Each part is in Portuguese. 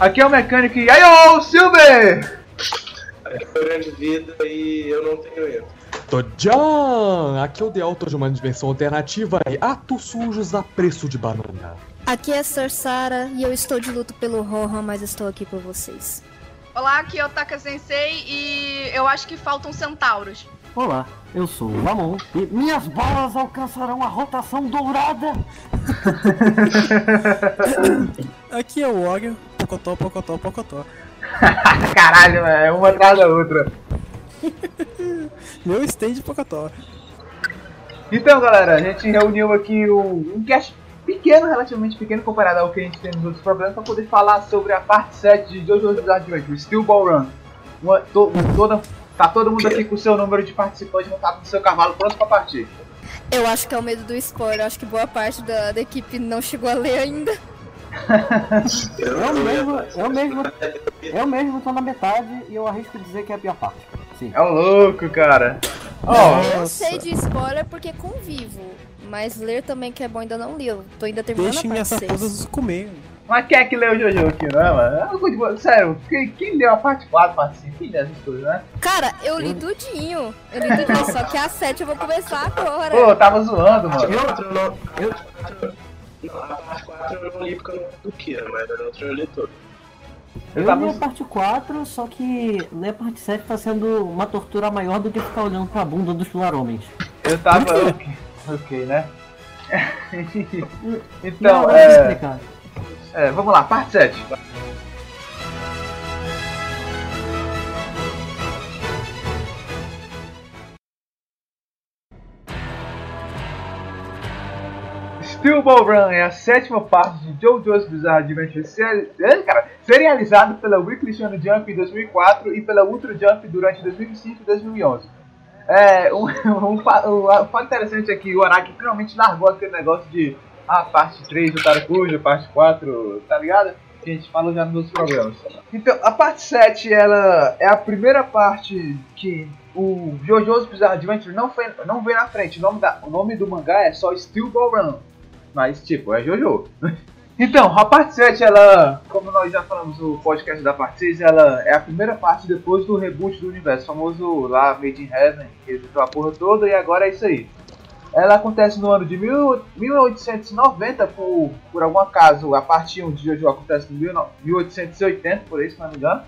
Aqui é o mecânico e aí, ô Silver! É de vida e eu não tenho erro. Tojan! Aqui é o The Auto de uma dimensão alternativa e atos sujos a preço de banana. Aqui é Sarsara e eu estou de luto pelo Rohan, mas estou aqui por vocês. Olá, aqui é o Taka Sensei e eu acho que faltam centauros. Olá, eu sou o Lamon e minhas bolas alcançarão a rotação dourada. Aqui é o Oreo, Pocotó, Pocotó, Pocotó. Caralho, é uma atrás da outra. Meu stand Pocotó. Então, galera, a gente reuniu aqui um, um cast pequeno, relativamente pequeno comparado ao que a gente tem nos outros problemas, para poder falar sobre a parte 7 de JoJo's Bizarre Adventure, Steel Ball Run. Uma, to, toda, tá todo mundo aqui com o seu número de participantes montado no seu cavalo, pronto para partir. Eu acho que é o medo do spoiler, acho que boa parte da, da equipe não chegou a ler ainda. eu mesmo, eu mesmo, eu mesmo tô na metade e eu arrisco dizer que é a pior parte. Sim. É um louco, cara. Oh. Eu sei de spoiler porque convivo, mas ler também que é bom ainda não li. Eu tô ainda terminando Deixem a parte 6. coisas comer. Mas quem é que leu o Jojo aqui, não é, mano? Sério, quem, quem leu a parte 4, parte 5? Quem leu essas coisas, né? Cara, eu li tudinho. Eu li tudinho, só que a 7 eu vou começar agora. Pô, eu tava zoando, mano. Eu, não, eu, não, a parte 4 eu não li porque eu não do que, mas a outra eu li todo. Eu, eu li a parte 4, só que ler a parte 7 tá sendo uma tortura maior do que ficar olhando pra bunda dos homens. Eu tava. ok, ok, né? então, não, é... é. Vamos lá, parte 7. Steel Ball Run é a sétima parte de JoJo's Bizarre Adventure seri cara, serializado pela Weekly Shonen Jump em 2004 e pela Ultra Jump durante 2005 e 2011. É, um, um, um, fato interessante é que o Araki finalmente largou aquele negócio de a ah, parte 3 do Tarakuja, parte 4, tá ligado? Que a gente fala já nos outros programas. Então, a parte 7 ela é a primeira parte que o JoJo's Bizarre Adventure não, foi, não vem na frente. O nome, da, o nome do mangá é só Steel Ball Run. Mas, tipo, é JoJo. Então, a parte 7, ela, como nós já falamos no podcast da parte 6, ela é a primeira parte depois do reboot do universo, famoso lá Made in Heaven, que editou a porra toda, e agora é isso aí. Ela acontece no ano de mil, 1890, por, por algum acaso, a parte 1 de JoJo acontece em 1880, por isso, se não me engano.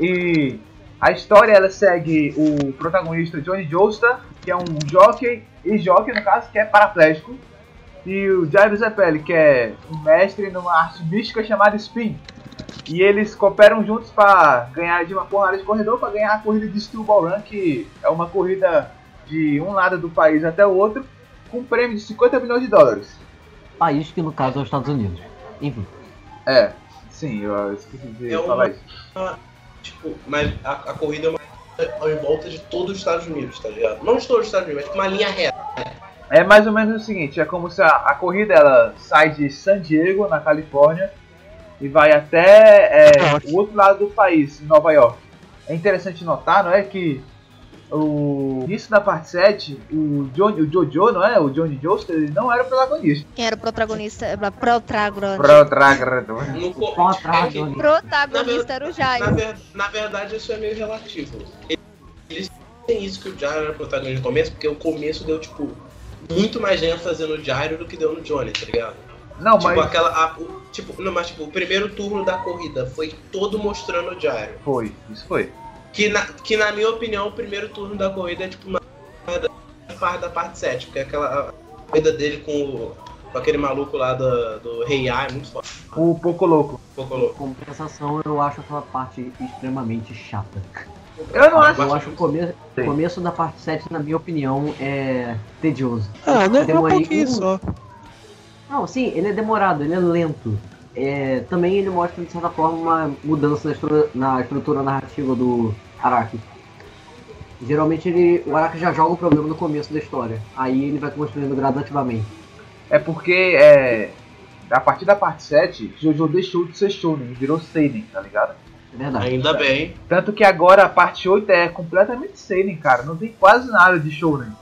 E a história, ela segue o protagonista Johnny Joestar, que é um jockey, e jockey no caso, que é paraplégico, e o Jairo Zeppeli, que é um mestre numa arte mística chamada Spin. E eles cooperam juntos para ganhar de uma porrada de corredor para ganhar a corrida de Steel Ball Run, que é uma corrida de um lado do país até o outro, com um prêmio de 50 milhões de dólares. País que no caso é os Estados Unidos. Enfim. É, sim, eu esqueci de é falar isso. Tipo, mas a, a corrida é uma em volta de todos os Estados Unidos, tá ligado? Não de todos os Estados Unidos, mas tipo uma linha reta. É mais ou menos o seguinte, é como se a, a corrida ela sai de San Diego, na Califórnia, e vai até é, o outro lado do país, em Nova York. É interessante notar, não é, que o início da parte 7, o, Johnny, o Jojo, não é? O Johnny Joestar, ele não era o protagonista. Quem era o protagonista? Protagonista. Protagonista. Protagonista era o Jairo. Na, ver, na, verdade, isso é meio relativo. Eles têm isso que o Jairo era o protagonista no começo, porque o começo deu, tipo, muito mais ênfase no Jairo do que deu no Johnny, tá ligado? Não, tipo, mas. Aquela, a, o, tipo, não, mas tipo, o primeiro turno da corrida foi todo mostrando o Jairo. Foi, isso foi. Que na, que na minha opinião, o primeiro turno da corrida é tipo uma parte da parte 7, porque aquela a corrida dele com, o, com aquele maluco lá do, do Rei A é muito forte. O Pouco Louco. Pouco Louco. Compensação, eu acho aquela parte extremamente chata. Eu não acho. Eu acho que o começo, começo da parte 7, na minha opinião, é tedioso. Ah, não é um pouquinho um... só. Não, sim, ele é demorado, ele é lento. É, também ele mostra, de certa forma, uma mudança na estrutura, na estrutura narrativa do Araki. Geralmente ele, o Araki já joga o problema no começo da história. Aí ele vai construindo gradativamente. É porque é, a partir da parte 7, Jojo deixou de ser Shonen, virou Seinen, tá ligado? Verdade. Ainda bem. Tanto que agora a parte 8 é completamente seinen, cara. Não tem quase nada de shounen.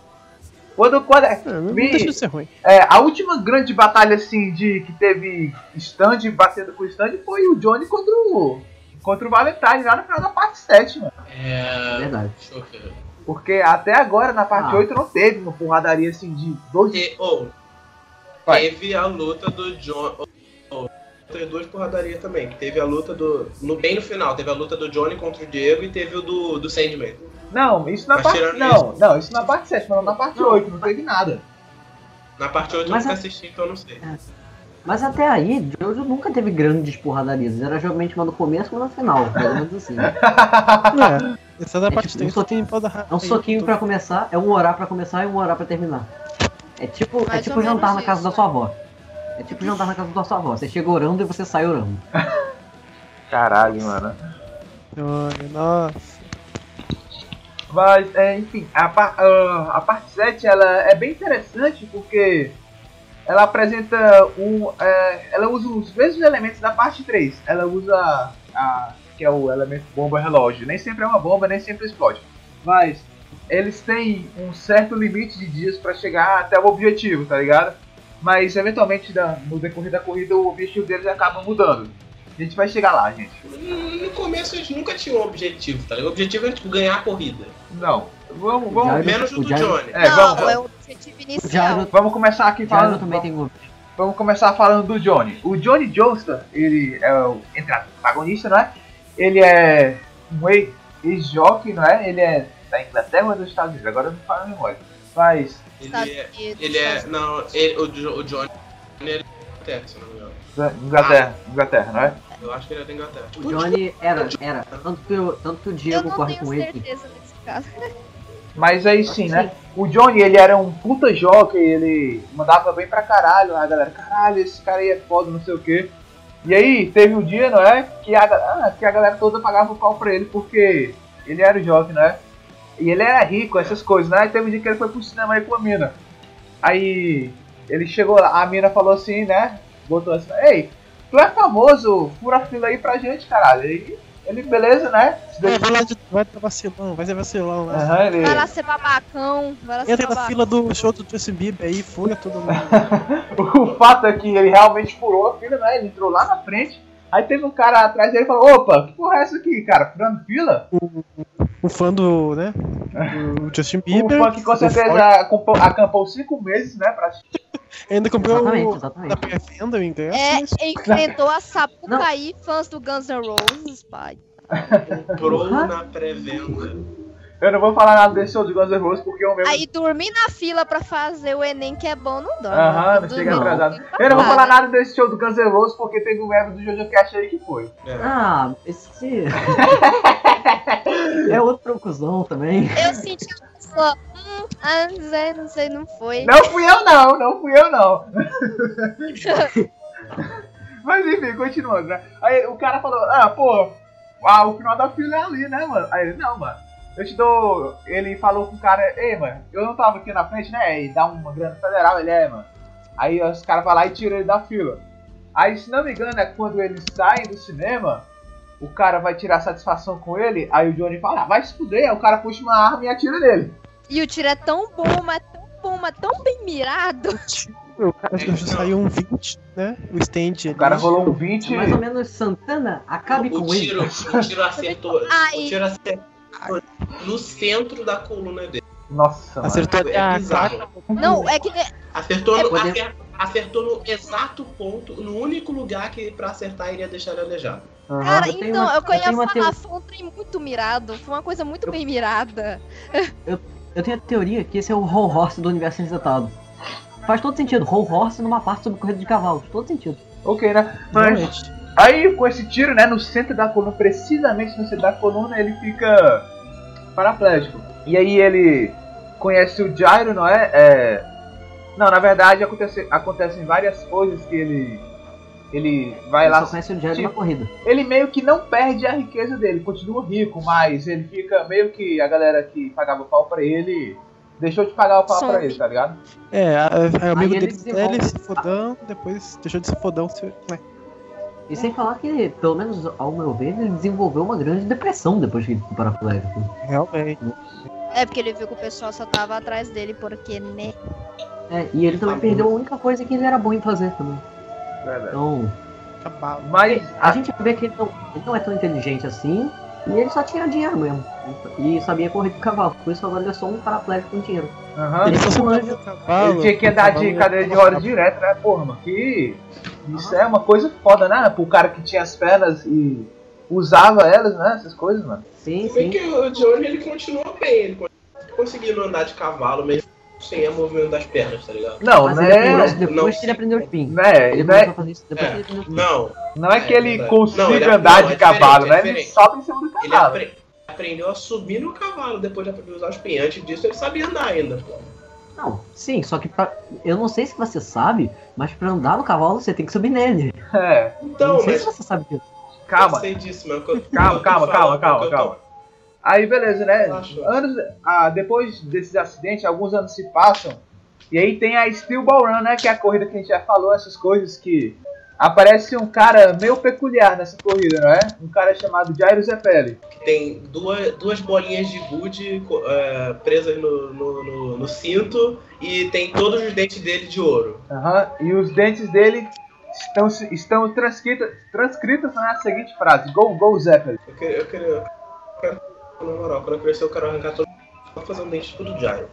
Quando, quando, É, não Me- deixa de ser ruim. é, a última grande batalha assim de que teve stand batendo com stand foi o Johnny contra o contra o Valentine lá no final da parte 7, mano. É. Verdade. Deixa eu ver. Porque até agora na parte Ah. 8 não teve uma porradaria assim de dois E, oh, Vai. teve a luta do John. Oh, oh, teve duas porradarias também. Que teve a luta do. No, bem no final, teve a luta do Johnny contra o Diego e teve o do, do Sandman. Não, isso na Mas parte não, não, isso na parte 7, mas não na parte 8, não teve nada. Na parte 8 eu Mas nunca a- assisti, então eu não sei. Mas até aí, Jojo nunca teve grandes porradarias. Era geralmente uma no começo e uma no final. Ou menos assim. É, essa da É parte tipo, 3 um soquinho- É um soquinho pra começar, é um orar pra começar e um orar pra terminar. É tipo, é tipo ou jantar na casa isso. da sua avó. É tipo jantar na casa da sua avó. Você chega orando e você sai orando. Caralho, mano. Olha, nossa. Mas, é, enfim, a, par- ah, a parte 7 ela é bem interessante porque ela apresenta um. é, ela usa os mesmos elementos da parte 3. Ela usa a, que é o elemento bomba relógio. Nem sempre é uma bomba, nem sempre explode. Mas eles têm um certo limite de dias para chegar até o objetivo, tá ligado? Mas eventualmente da- no decorrer da corrida o objetivo deles acaba mudando. A gente vai chegar lá, gente. No começo eles nunca tinham um objetivo, tá ligado? O objetivo é tipo, ganhar a corrida. Não. Vamos, vamos, Jairo- Menos o do Jairo- Johnny. é, não, vamos, é o objetivo inicial. Jairo, vamos começar aqui falando. também tem um. Vamos começar falando do Johnny. O Johnny Johnston, ele é o entre protagonista, não é? Ele é um ex- ex-jockey, não é? Ele é da Inglaterra ou é dos Estados Unidos? Agora eu não falo a memória. Mas, Ele é. Ele é. Não, ele- o, o Johnny. Ele é da Inglaterra, se eu não me engano. Inglaterra, Inglaterra, não é? Eu acho que ele é da Inglaterra. O Johnny era, era. Tanto que, o- tanto que o Eu Diego corre com ele. certeza nesse caso. Mas aí sim, né? O Johnny, ele era um puta jockey, ele mandava bem pra caralho, a galera, caralho, esse cara aí é foda, não sei o quê. E aí, teve um dia, não é? Que a, ah, que a galera toda pagava o pau pra ele, porque ele era o jockey, não é? E ele era rico, essas coisas, né? E teve um dia que ele foi pro cinema aí com a mina. Aí, ele chegou lá, a mina falou assim, né? Botou assim, ei, tu é famoso, fura a fila aí pra gente, caralho. Aí, ele, beleza, né? Se É, vai lá de, vai dar vacilão, vai ser vacilão lá. Aham, ele... Vai lá ser babacão, vai lá ser Entra na fila do show do Justin Bieber aí, fura todo mundo. O fato é que ele realmente furou a fila, né? Ele entrou lá na frente. Aí teve um cara atrás dele e falou: opa, que porra é essa aqui, cara? Furando fila? Um fã do, né, do Justin Um Bieber. fã que com o certeza acampou, acampou cinco meses, né? Pra... Ainda comprou Exatamente, o- exatamente. na pré-venda o ingresso. É, enfrentou a Sapucaí, fãs do Guns N' Roses, pai. Comprou na pré-venda. Eu não vou falar nada desse show de Guns N' Roses porque eu mesmo. Aí dormir na fila pra fazer o Enem que é bom não dá. Aham, não chega atrasado. Eu não vou falar nada desse show do Guns N' Roses porque teve um membro do Jojo Cash aí que foi. É. Ah, esse. é outro cuzão também. Eu senti a pessoa, hum, ah, não sei, não sei, não foi. Não fui eu não, não fui eu não. Mas enfim, continuando, né? Aí o cara falou, ah, pô, ah, o final da fila é ali, né, mano? Aí ele, não, mano, eu te dou. Ele falou com o cara, ei, mano, eu não tava aqui na frente, né? E dá uma grana federal, ele é, mano. Aí os caras vão lá e tiram ele da fila. Aí, se não me engano, é quando eles saem do cinema, o cara vai tirar satisfação com ele, aí o Johnny fala, ah, vai se fuder, aí o cara puxa uma arma e atira nele. E o tiro é tão bom, mas tão bom, mas tão bem mirado. O cara já saiu um 20, né? O stand O cara rolou um 20 É mais ou menos Santana, acabe O com tiro, ele. o tiro acertou. Ai. O tiro acertou no centro da coluna dele. Nossa, mano. Acertou até É bizarro. Não, é que Acertou, É no, poder- acer- acertou no exato ponto, no único lugar que pra acertar iria deixar ele aleijado. Aham. Cara, eu então, uma- eu eu tenho uma falar, foi um trem muito mirado, foi uma coisa muito Eu- bem mirada. Eu tenho a teoria que esse é o Whole Horse do universo injetado. Faz todo sentido, Whole Horse numa parte sobre corrida de cavalos. Todo sentido. Ok, né? Mas Realmente. Aí com esse tiro, né, no centro da coluna, precisamente no centro da coluna, ele fica paraplégico. E aí ele conhece o Jairo, não é? É, Não, na verdade acontece, acontecem várias coisas que ele ele vai Ele lá. só conhece o Jerry tipo, na corrida. Ele meio que não perde a riqueza dele, continua rico, mas ele fica meio que a galera que pagava pau pra ele deixou de pagar o pau Some. pra ele, tá ligado? É, a- a- amigo Aí ele dele, desenvolve. ele se fodão, depois deixou de se fodão. Se... Ué, E sem falar que, pelo menos ao meu ver, ele desenvolveu uma grande depressão depois que ele ficou paraplégico. realmente. É, porque ele viu que o pessoal só tava atrás dele, porque, né? É, e ele também perdeu a única coisa que ele era bom em fazer também. Verdade. Então, Cavalo. Mas a gente vê que ele não, ele não é tão inteligente assim, e ele só tinha dinheiro mesmo. E sabia correr de cavalo. Por isso agora ele é só um paraplégico com dinheiro. aham, Ele um anjo. cavalo. ele tinha que andar de cadeira de rodas direto, né? Porra, mano, que. Isso é uma coisa foda, né? Pro cara que tinha as pernas e usava elas, né? Essas coisas, mano. Sim, Se bem sim. que o Johnny ele continuou bem, ele continua conseguindo andar de cavalo mesmo sem a movimento das pernas, tá ligado? Não, Mas não ele aprendeu é. depois não. que ele aprendeu o spin. Não é, Ele não é, começou a fazer isso depois É. que ele aprendeu o spin. Não, não é que É, ele verdade. consiga Não, ele é- andar não, de é cavalo, né? é Ele sobe em cima do ele cavalo. apre- aprendeu a subir no cavalo depois de aprender a usar os pin. Antes disso ele sabia andar ainda. pô. Não, sim, só que pra... eu não sei se você sabe, mas pra andar no cavalo você tem que subir nele. É, Eu Então, não sei mas se você sabe disso. calma. eu sei disso, mas eu- Calma, eu calma, calma, calma, eu tô- calma. Aí beleza, né? Anos, ah, depois desses acidentes, alguns anos se passam. E aí tem a Steel Ball Run, né? Que é a corrida que a gente já falou, essas coisas que. Aparece um cara meio peculiar nessa corrida, não é? Um cara chamado Jairo Zeppeli. Tem duas, duas bolinhas de gude é, presas no, no, no- no cinto e tem todos os dentes dele de ouro. Aham, E os dentes dele estão, estão transcritos, transcritos na seguinte frase: Go, go, Zeppeli. Eu queria. Eu queria eu quero- na moral, quando eu crescer eu quero arrancar todo. Só fazer um dente tudo Gyro.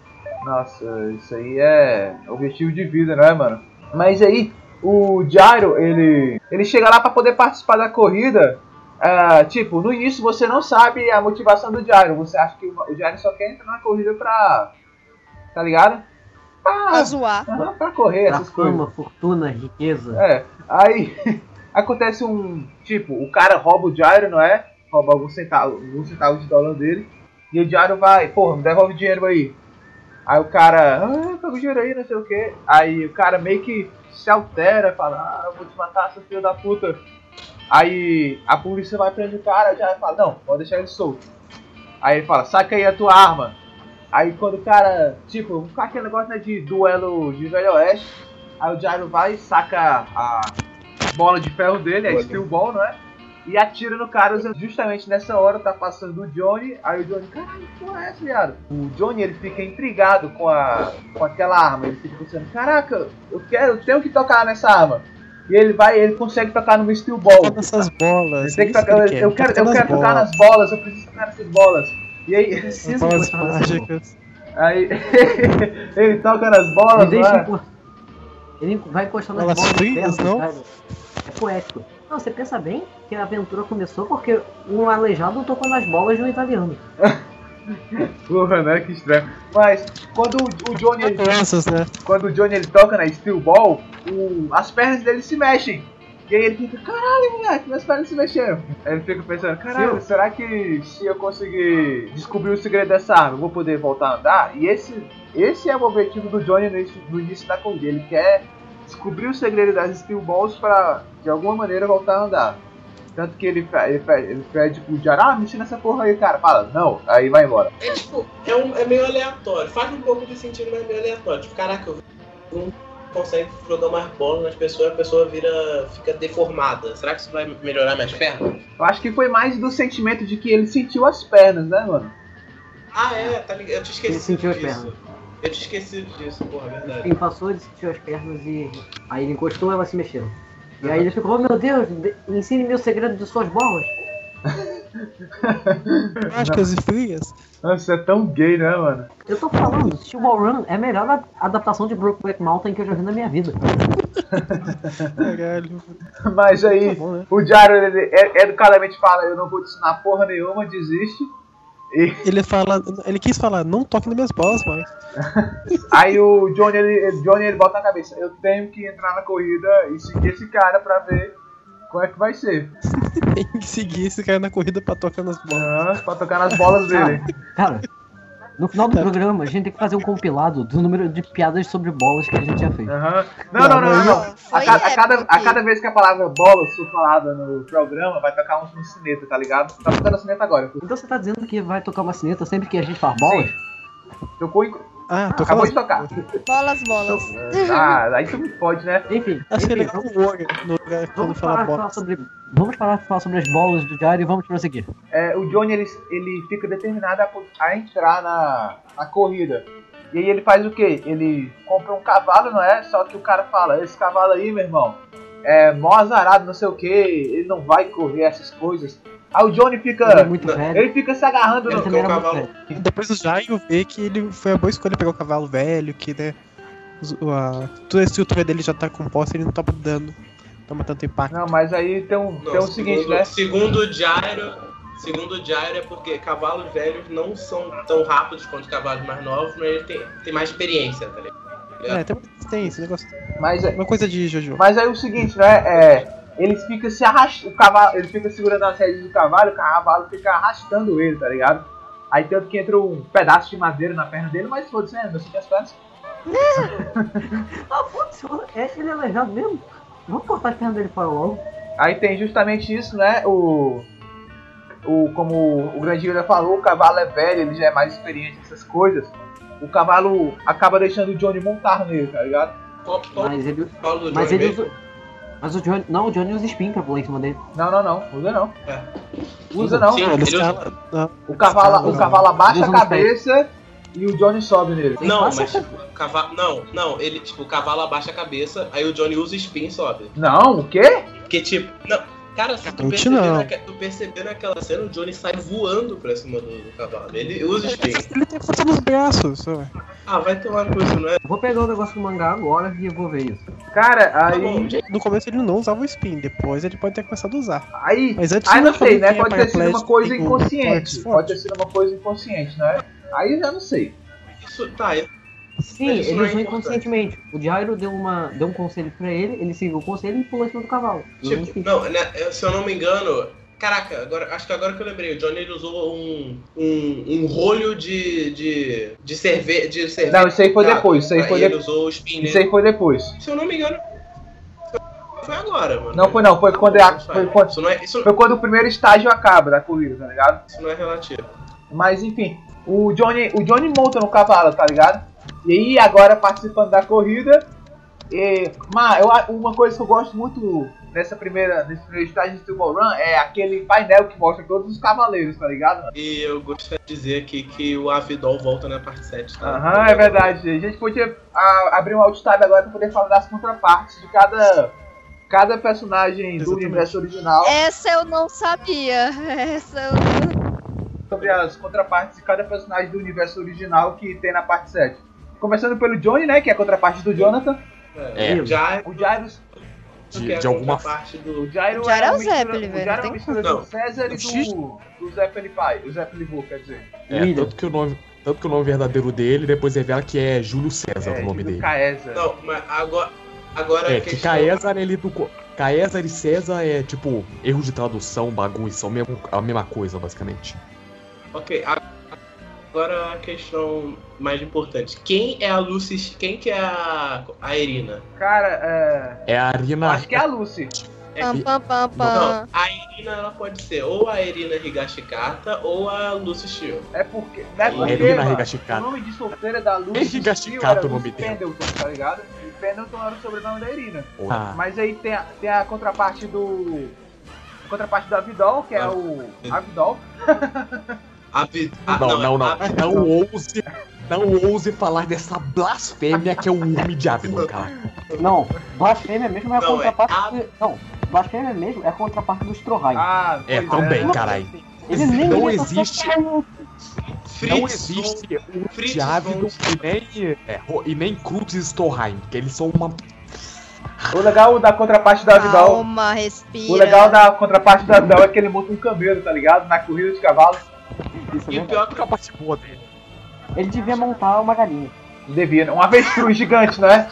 Nossa, isso aí é objetivo de vida, não é, mano? Mas aí, o Jairo, ele, ele chega lá pra poder participar da corrida. ah, tipo, no início você não sabe a motivação do Jairo. Você acha que o Jairo só quer entrar na corrida pra. Tá ligado? Pra Pra, zoar. aham, pra correr, Pra essas coisas. fama, fortuna, riqueza. É, aí acontece um. Tipo, o cara rouba o Jairo, não é? Rouba alguns centavos, alguns centavos de dólar dele. E o Jairo vai, porra, me devolve o dinheiro aí. Aí o cara, ah, pega o dinheiro aí, não sei o que. Aí o cara meio que se altera, fala, ah, eu vou te matar, seu filho da puta. Aí a polícia vai prender o cara, o Jairo fala, não, pode deixar ele solto. Aí ele fala, saca aí a tua arma. Aí quando o cara, tipo, ficar aquele negócio né, de duelo de Velho Oeste, aí o Jairo vai e saca a bola de ferro dele, a. Steel Ball, não é? E atira no cara, usando- justamente nessa hora tá passando o Johnny, aí o Johnny, caralho, que porra é essa, viado? O Johnny ele fica intrigado com, a, com aquela arma, ele fica pensando, caraca, eu quero, eu tenho que tocar nessa arma. E ele vai, ele consegue tocar no Steel Ball. Todas essas bolas. Ele tem que tocar, ele eu, quer, eu quero, quer eu quero as tocar bolas. nas bolas, eu preciso tocar nessas bolas. E aí, Preciso Bolas mágicas. aí ele toca nas bolas, encostar. Ele vai encostar nas Bolas bolas frias, não? cara. É poético. Não, você pensa bem que a aventura começou porque um aleijado tocou nas bolas de um italiano. Porra, né? Que estranho. Mas quando o, Johnny ele, Crianças, né? quando o Johnny ele toca na Steel Ball, o- as pernas dele se mexem. E aí ele fica, caralho, moleque, minhas pernas se mexeram. Aí ele fica pensando, caralho, Sim. será que se eu conseguir descobrir o segredo dessa arma, eu vou poder voltar a andar? E esse, esse é o objetivo do Johnny no início, no início da corrida. Ele quer descobrir o segredo das Steel Balls pra, de alguma maneira, voltar a andar. Tanto que ele, ele, pede, ele pede pro Jara, ah, me ensina essa porra aí, cara. Fala, não, aí vai embora. É tipo, é, um, é meio aleatório. Faz um pouco de sentido, mas é meio aleatório. Tipo, caraca, eu não consegue jogar mais bola nas pessoas, a pessoa vira. fica deformada. Será que isso vai melhorar minhas pernas? Eu acho que foi mais do sentimento de que ele sentiu as pernas, né, mano? Ah, é, tá ligado. Eu tinha esquecido Ele sentiu as disso. pernas. Eu tinha esquecido disso, porra, é verdade. Ele passou, ele sentiu as pernas e aí ele encostou elas se mexeram. E aí ele ficou, oh meu Deus, de- ensine-me o segredo de suas bolas. Mágicas e frias. Nossa, é tão gay, né, mano? Eu tô falando, Steel Ball Run é a melhor adaptação de Brokeback Mountain que eu já vi na minha vida. Caralho. Mas aí, Tá bom, né? o Jaro, ele é- educadamente fala, eu não vou te ensinar porra nenhuma, desiste. Ele fala. Ele quis falar, não toque nas minhas bolas mais. aí o Johnny, ele, Johnny, ele bota na cabeça, eu tenho que entrar na corrida e seguir esse cara pra ver como é que vai ser. Tem que seguir esse cara na corrida pra tocar nas bolas. Pra tocar nas bolas dele. Cara, no final do programa a gente tem que fazer um compilado do número de piadas sobre bolas que a gente já fez. Aham. Não, não, não, não, não. A, ca- a cada, a cada vez que a palavra bola for falada no programa, vai tocar um, um sineta, tá ligado? Tá tocando sineta agora. Então você tá dizendo que vai tocar uma sineta sempre que a gente faz bolas? Tocou em- Ah, tô Acabou falando. de tocar. Bolas, bolas. Ah, aí tu me pode, né? Enfim, Achei enfim, legal o Warrior no lugar quando fala bola. sobre, vamos parar de falar sobre as bolas do Jairo e vamos prosseguir. É, o Johnny ele, ele fica determinado a, a entrar na, na corrida. E aí ele faz o quê? Ele compra um cavalo, não é? Só que o cara fala, esse cavalo aí, meu irmão, é mó azarado, não sei o que, ele não vai correr essas coisas. Aí o Johnny fica. Ele é muito velho. Ele fica se agarrando Ele no. também cavalo- velho. Depois o Jairo vê que ele foi a boa escolha pegar o cavalo velho, que né. a, toda a estrutura dele já tá composta, ele não tá dando. Toma tanto impacto. Não, mas aí tem um, Não, tem o seguinte, segundo, né? Segundo o Jairo, segundo o Jairo é porque cavalos velhos não são tão rápidos quanto cavalos mais novos, mas ele tem, tem mais experiência, tá ligado? É, tem, tem esse negócio. Mas, é- Uma coisa de Jojo. mas aí o seguinte, né? É, eles ficam se arrastando. O cavalo, ele fica segurando as rédeas do cavalo, o cavalo fica arrastando ele, tá ligado? Aí tanto que entra um pedaço de madeira na perna dele, mas foda-se, né? Não sei as pernas. Ah, foda-se, é, ele é aleijado mesmo. Vamos cortar as pernas dele fora logo. Aí tem justamente isso, né? O. O, como o grande já falou, o cavalo é velho, ele já é mais experiente nessas coisas. O cavalo acaba deixando o Johnny montar nele, tá ligado? Qual, qual Mas ele, mas ele usa. Mas o Johnny. Não, o Johnny usa spin pra pular em cima dele. Não, não, não. Usa não. É. Usa não. Sim, ele ele usa- O cavalo, o cavalo abaixa a cabeça e o Johnny sobe nele. Tem Não, mas tipo, o cavalo. Não, não, ele, tipo, o cavalo abaixa a cabeça, aí o Johnny usa spin e sobe. Não, o quê? Porque, tipo, não. Cara, se tu perceber, não. naque- tu perceber naquela cena, o Johnny sai voando pra cima do, do cavalo. Ele usa spin. Ele tem força nos braços. só. Ah, vai tomar coisa, não é? Eu Vou pegar o negócio do mangá agora e eu vou ver isso. Cara, Tá aí. bom, No começo ele não usava o spin, depois ele pode ter começado a usar. Aí. Mas antes Aí não quando sei, né? Pode ter sido uma coisa um inconsciente. Pode ter sido uma coisa inconsciente, né? Aí eu já não sei. Isso, tá, é- Sim, ele é usou importante. inconscientemente. O Jairo deu, uma, deu um conselho pra ele, ele seguiu o conselho e pulou em cima do cavalo. Tipo, não, né, se eu não me engano. Caraca, agora, acho que agora que eu lembrei, o Johnny ele usou um, um, um rolho de, de, de, cerve de cerveja. Não, isso aí foi depois, isso aí foi ele depois. usou o spin Isso aí foi depois. Se eu não me engano, foi agora, mano. Não foi não, foi quando, a, foi, quando- Isso não é, isso, foi quando o primeiro estágio acaba da corrida, tá ligado? isso não é relativo. Mas enfim, o Johnny, o Johnny monta no cavalo, tá ligado? E aí agora participando da corrida. E, mas eu, uma coisa que eu gosto muito nessa primeira, nesse primeiro estágio de Ball Run é aquele painel que mostra todos os cavaleiros, tá ligado? E eu gostaria de dizer aqui que o Avidol volta na parte 7, tá? Aham, é verdade. A gente podia a- abrir um alt tab agora pra poder falar das contrapartes de cada, cada personagem do Exatamente. universo original. Essa eu não sabia. Essa eu não... sobre as contrapartes de cada personagem do universo original que tem na parte 7. Começando pelo Johnny, né, que é a contraparte do Jonathan. É. É. Já O Jairus, De, é de alguma parte o do. Jairo O Jairo é é uma o Zeppelin, o velho, Jairo é não uma tem mistura do César e do, do Zé Felipe, o Zé Felipe, quer dizer. É, William. tanto que o nome. Tanto que o nome verdadeiro dele depois revela que é Júlio César É, o nome do dele. Caesa. Não, mas agora. Agora É, a que. Caesar ele do. Caesar e César é tipo erro de tradução, bagunça, são mesmo, a mesma coisa, basicamente. Ok, a- agora a questão mais importante. Quem é a Lucy. Quem que é a, a Irina? Cara, é... É a eu Arina. acho que é a Lucy. Pam, pam, pam, pam. Não, a Irina ela pode ser ou a Irina Higashikata ou a Lucy Shio. É porque. Não é porque, Irina Higashikata. o nome de solteira da Lucy. É Higashikata era o nome. Pendleton, tá ligado? E Pendleton era o sobrenome da Irina. Ah, Mas aí tem a, tem a contraparte do. A contraparte do Avidol, que é Ah. o. Avidol. A Não, não, não. a- Não ouse. Não ouse falar dessa blasfêmia que é o nome de Avidon, cara. Não, blasfêmia mesmo é a Não, é contraparte. a- de- Não, blasfêmia mesmo é a contraparte do Stroheim. Ah, É, também, é. caralho. Ele nem não existe-. Fritz Não existe o Fritz de von- e nem, é, e nem Krutz e Storheim, que eles são uma. O legal da contraparte do Avidol. Calma, respira. O legal da contraparte do Avidol é que ele monta um camelo, tá ligado? Na corrida de cavalo. Isso E o mesmo. pior A parte boa dele. Ele devia montar uma galinha. Devia, né? Um avestruz gigante, né?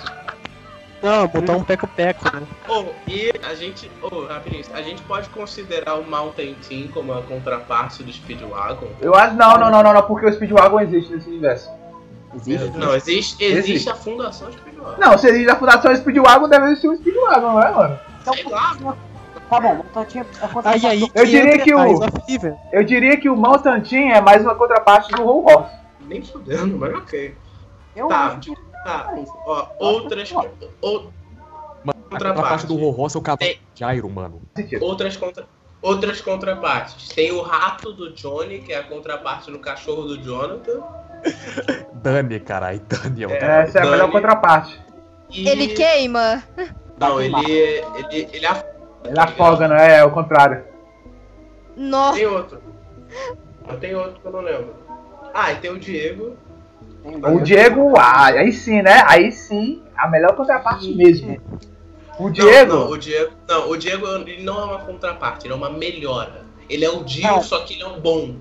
Não, botar um peco-peco, né? Oh, e a gente. Oh, rapidinho, a gente pode considerar o Mountain Team como a contraparte do Speedwagon? Eu acho. Não, não, não, não, não, porque o Speedwagon existe nesse universo. Existe? Não, existe, existe, Existe. a fundação Speedwagon. Não, se existe a fundação Speedwagon, deve existir um Speedwagon, não é, mano? Sei lá, Tá bom, a contraparte. Aí, aí Eu diria que o-. Eu diria que o Mountain Team é mais uma contraparte do Horse. nem fudendo, mas ok. Eu Tá, que Tá, parece. ó, outras. Ou, Mano, a Contraparte. do Ross é o cavalo Tem- de Iron, mano. Outras, contra, outras contrapartes. Tem o rato do Johnny, que é a contraparte do cachorro do Jonathan. Dani, caralho, Dani é o É. Essa é a Dani. melhor contraparte. E... Ele queima? Não, ele, ele, ele af- Ele afoga, não é? É o contrário. Nossa. Tem outro. Tem outro que eu não lembro. Ah, e tem o Diego. Tem O Diego, ah, aí sim, né? Aí sim, a melhor contraparte mesmo. O Diego, Não, não, o Diego. Não, o Diego ele não é uma contraparte, ele é uma melhora. Ele é o Dio, Não. só que ele é um bom.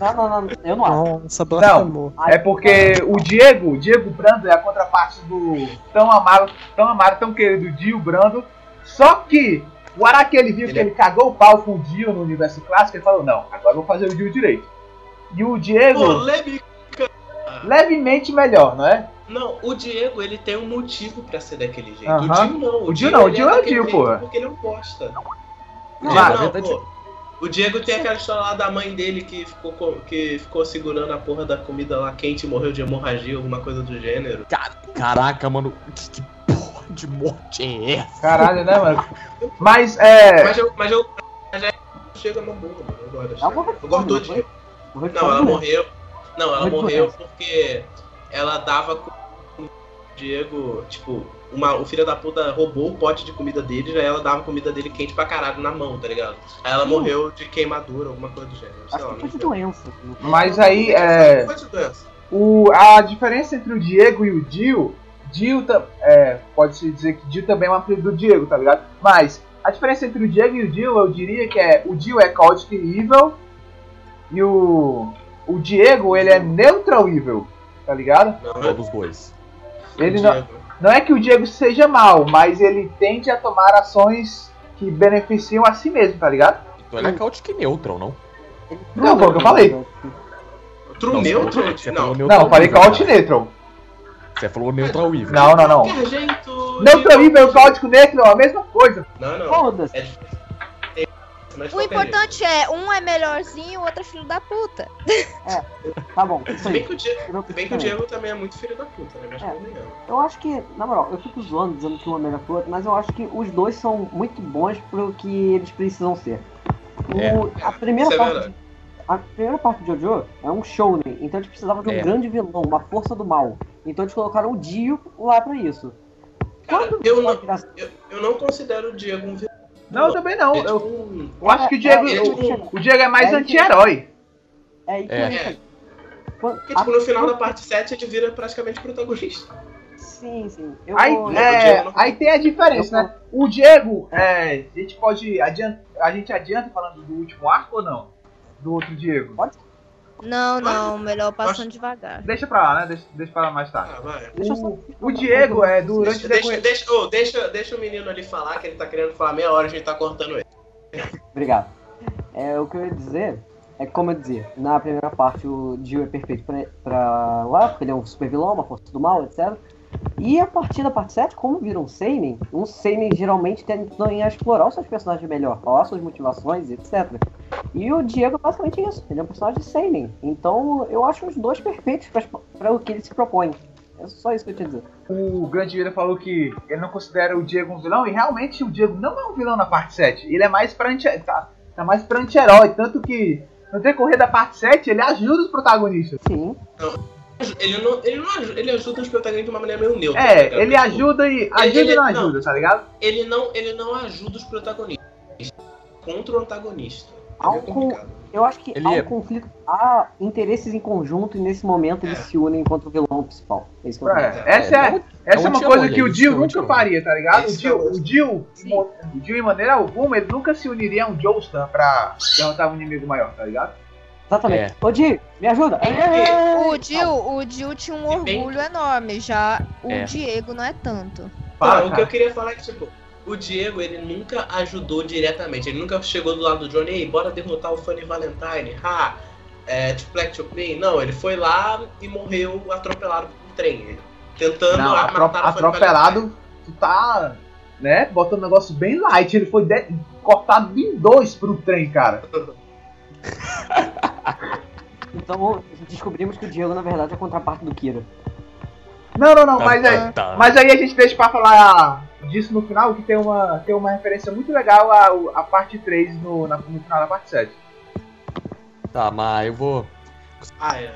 Não, não, não, eu não acho. Nossa, blasfemou. é porque o Diego, o Diego Brando é a contraparte do tão amado, tão amado, tão querido Dio Brando. Só que o Araki ele viu Ele que é- ele cagou o pau com o Dio no universo clássico e falou: Não, agora eu vou fazer o Dio direito. E o Diego, Polêmica! levemente melhor, não é? Não, o Diego ele tem um motivo pra ser daquele jeito. Aham. O Dio não. O Dio não, o ele Dio é o daquele Dio, porra. Porque ele é um bosta. Não, O Diego na não, verdade- pô. O Diego tem aquela história lá da mãe dele que ficou, co- que ficou segurando a porra da comida lá quente e morreu de hemorragia, alguma coisa do gênero. Caraca, mano, que, que de morte é essa? Caralho, né, mano? Mas é. Mas eu. Mas eu. Mas é, chega no mundo, mano. Eu gosto da Eu gosto de Não, ela né? morreu. Não, ela Morreu porque ela dava com o Diego, tipo, uma, o filho da puta roubou o pote de comida dele, já ela dava comida dele quente pra caralho na mão, tá ligado? Aí ela Sim. morreu de queimadura, alguma coisa do gênero. Sei Acho lá, que não foi de sei. doença. Mas aí é. Foi de doença. O, a diferença entre o Diego e o Dio, Dio é, pode-se dizer que Dio também é uma filha do Diego, tá ligado? Mas a diferença entre o Diego e o Dio, eu diria que é o Dio é Chaotic Evil e o, o Diego, ele é Neutral Evil, tá ligado? Não, Qual dos dois? Ele não, não é que o Diego seja mal, mas ele tende a tomar ações que beneficiam a si mesmo, tá ligado? Então ele é Chaotic Neutral, não? Não, foi o que eu falei. True Não, neutral? Não. falou Não, eu falei Chaotic. Neutral. Você falou Neutral Evil. Não, não, não. Neutral Evil e Chaotic Neutral é a mesma coisa. Não, não. Foda-se. É O importante é, um é melhorzinho, o outro é filho da puta. Tá bom, Se bem que o Diego, bem que o Diego também é muito filho da puta, né? Mas É. também não. eu acho que, na moral, eu fico zoando, dizendo que um é melhor que o outro, mas eu acho que os dois são muito bons pro que eles precisam ser. O- a primeira é parte. A primeira parte de Jojo é um shounen, então eles precisavam de um É. grande vilão, uma força do mal. Então eles colocaram o Dio lá pra isso. Cara, Quando eu não- virar- Eu, eu não considero o Diego um vilão. Não, eu também não. É tipo Eu, um- eu acho que o Diego, É, é, o- é, o Diego é mais é, anti-herói. É que É. Quando- Porque, tipo, no final a- da parte 7 ele vira praticamente protagonista. Sim, sim. Eu Aí, vou- é, não- aí tem a diferença, né? O Diego, é, a gente pode adiantar, a gente adianta falando do último arco ou não? Do outro Diego. Não, não, melhor passando devagar. Deixa pra lá, né? Deixa, deixa pra lá mais tarde. Ah, vai. Deixa eu só- O, o Diego é durante Deixa, o deixa, deixa, ô, deixa, deixa o menino ali falar, que ele tá querendo falar meia hora, a gente tá cortando ele. Obrigado. É, o que eu ia dizer é que, como eu dizia, na primeira parte o Dio é perfeito pra, pra lá, porque ele é um super vilão, uma força do mal, etc. E a partir da parte 7, como vira um Seinen, um Seinen geralmente tenta a explorar os seus personagens melhor, falar suas motivações, etc. E o Diego é basicamente isso, ele é um personagem Seinen. Então eu acho os dois perfeitos para o que ele se propõe. É só isso que eu tinha a dizer. O Grande Vida falou que ele não considera o Diego um vilão, e realmente o Diego não é um vilão na parte 7. Ele é mais pra anti, tá, tá mais pra anti-herói, tanto que no decorrer da parte 7 ele ajuda os protagonistas. Sim, Ele não, ele não ajuda, ele ajuda os protagonistas de uma maneira meio neutra. tá É, ligado? ele ajuda e ajuda ele- e não não. ajuda, tá ligado? Ele não, ele não ajuda os protagonistas. Contra o antagonista. É. Eu acho que Ele há um é- conflito, há interesses em conjunto e nesse momento eles É. se unem contra o vilão principal. É isso que eu É, essa é, não- essa é é um uma coisa que o Dio é um nunca faria, tá ligado? É um- o Dio, o Dio, em maneira alguma, ele nunca se uniria a um Joestar pra derrotar um inimigo maior, tá ligado? Exatamente. É. Ô Di, me ajuda! É. O Jill, o Jill tinha um Se bem- orgulho enorme, já o É. Diego não é tanto. Não, o que eu queria falar é que, tipo, o Diego, ele nunca ajudou diretamente. Ele nunca chegou do lado do Johnny, ei, bora derrotar o Funny Valentine. Ha! É, to Black to Play. Não, ele foi lá e morreu atropelado por um trem. Tentando Não, matar o Funny atropelado, tu tá, né, botando um negócio bem light. Ele foi de- cortado em dois pro trem, cara. Então descobrimos que o Diego na verdade é a contraparte do Kira. Não, não, não, mas aí, Tá, tá. mas aí a gente deixa pra falar disso no final, que tem uma, tem uma referência muito legal à, à parte 3 no, na- no final da parte 7. Tá, mas eu vou. Ah, é.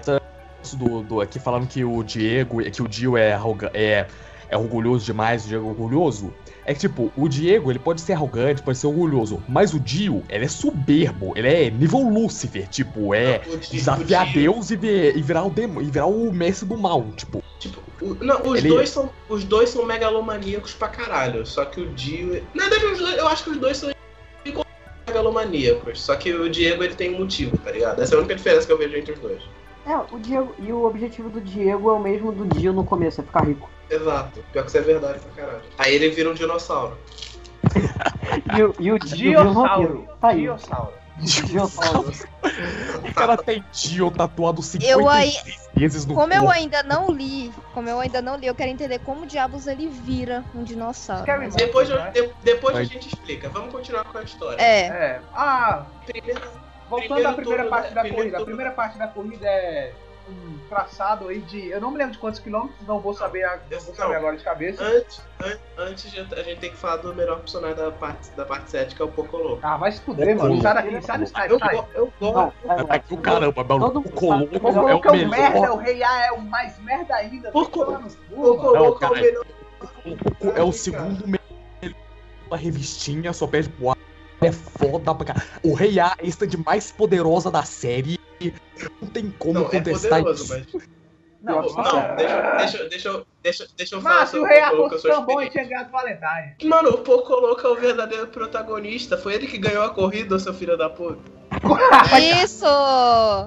Do, do aqui falando que o Diego, que o Dio é, é, é orgulhoso demais, o Diego é orgulhoso. É que, tipo, o Diego, ele pode ser arrogante, pode ser orgulhoso, mas o Dio, ele é soberbo, ele é nível Lúcifer, tipo, é O Di- desafiar Dio- Deus e, ver, e virar o demo, e virar o mestre do mal, tipo. Tipo, o- não, os, Ele- dois são, os dois são megalomaníacos pra caralho. Só que o Dio. Na verdade, os dois- eu acho que os dois são megalomaníacos. Só que o Diego ele tem um motivo, tá ligado? Essa é a única diferença que eu vejo entre os dois. É, o Diego. E o objetivo do Diego é o mesmo do Dio no começo, é ficar rico. Exato. Pior que isso é verdade pra caralho. Aí ele vira um dinossauro. E o, e o vampiro. Tá aí. Diossauro. Diossauro. O cara tem Dio tatuado 56 Eu aí- vezes no Como eu corpo. ainda não li, como eu ainda não li, eu quero entender como diabos ele vira um dinossauro. Mas- Depois, eu- né? de- depois a gente explica. Vamos continuar com a história. É, É. Ah, Primeiro, voltando Primeiro à primeira turno, parte né? da Primeiro corrida. A turno. primeira parte da corrida é um traçado aí de. Eu não me lembro de quantos quilômetros, não vou saber, a- não vou saber agora de cabeça. antes, an- antes de, a gente tem que falar do melhor personagem da parte, da parte 7, que é o Pocolô. Ah, vai se fuder, mano. Sai daqui, sai do Skype, Eu, gosto. é, Tá aqui o caramba, mano. Todo O. O é o é um merda, melhor. o Rei A é o mais merda ainda. Mano. Coloco é o melhor. É o segundo melhor da revistinha, só perde pro A. É foda pra caralho. O Rei A é a stand mais poderosa da série. Não tem como Não, é contestar poderoso, isso. mas. Não, Não, não. deixa, deixa, deixa, eu- deixa, deixa eu falar Mas se o sobre Rei A Pocolô, que eu fosse sou tão bom, tinha ganhado Valentine. Mano, o Pocolô é o verdadeiro protagonista. Foi ele que ganhou a corrida, seu filho da puta. Isso!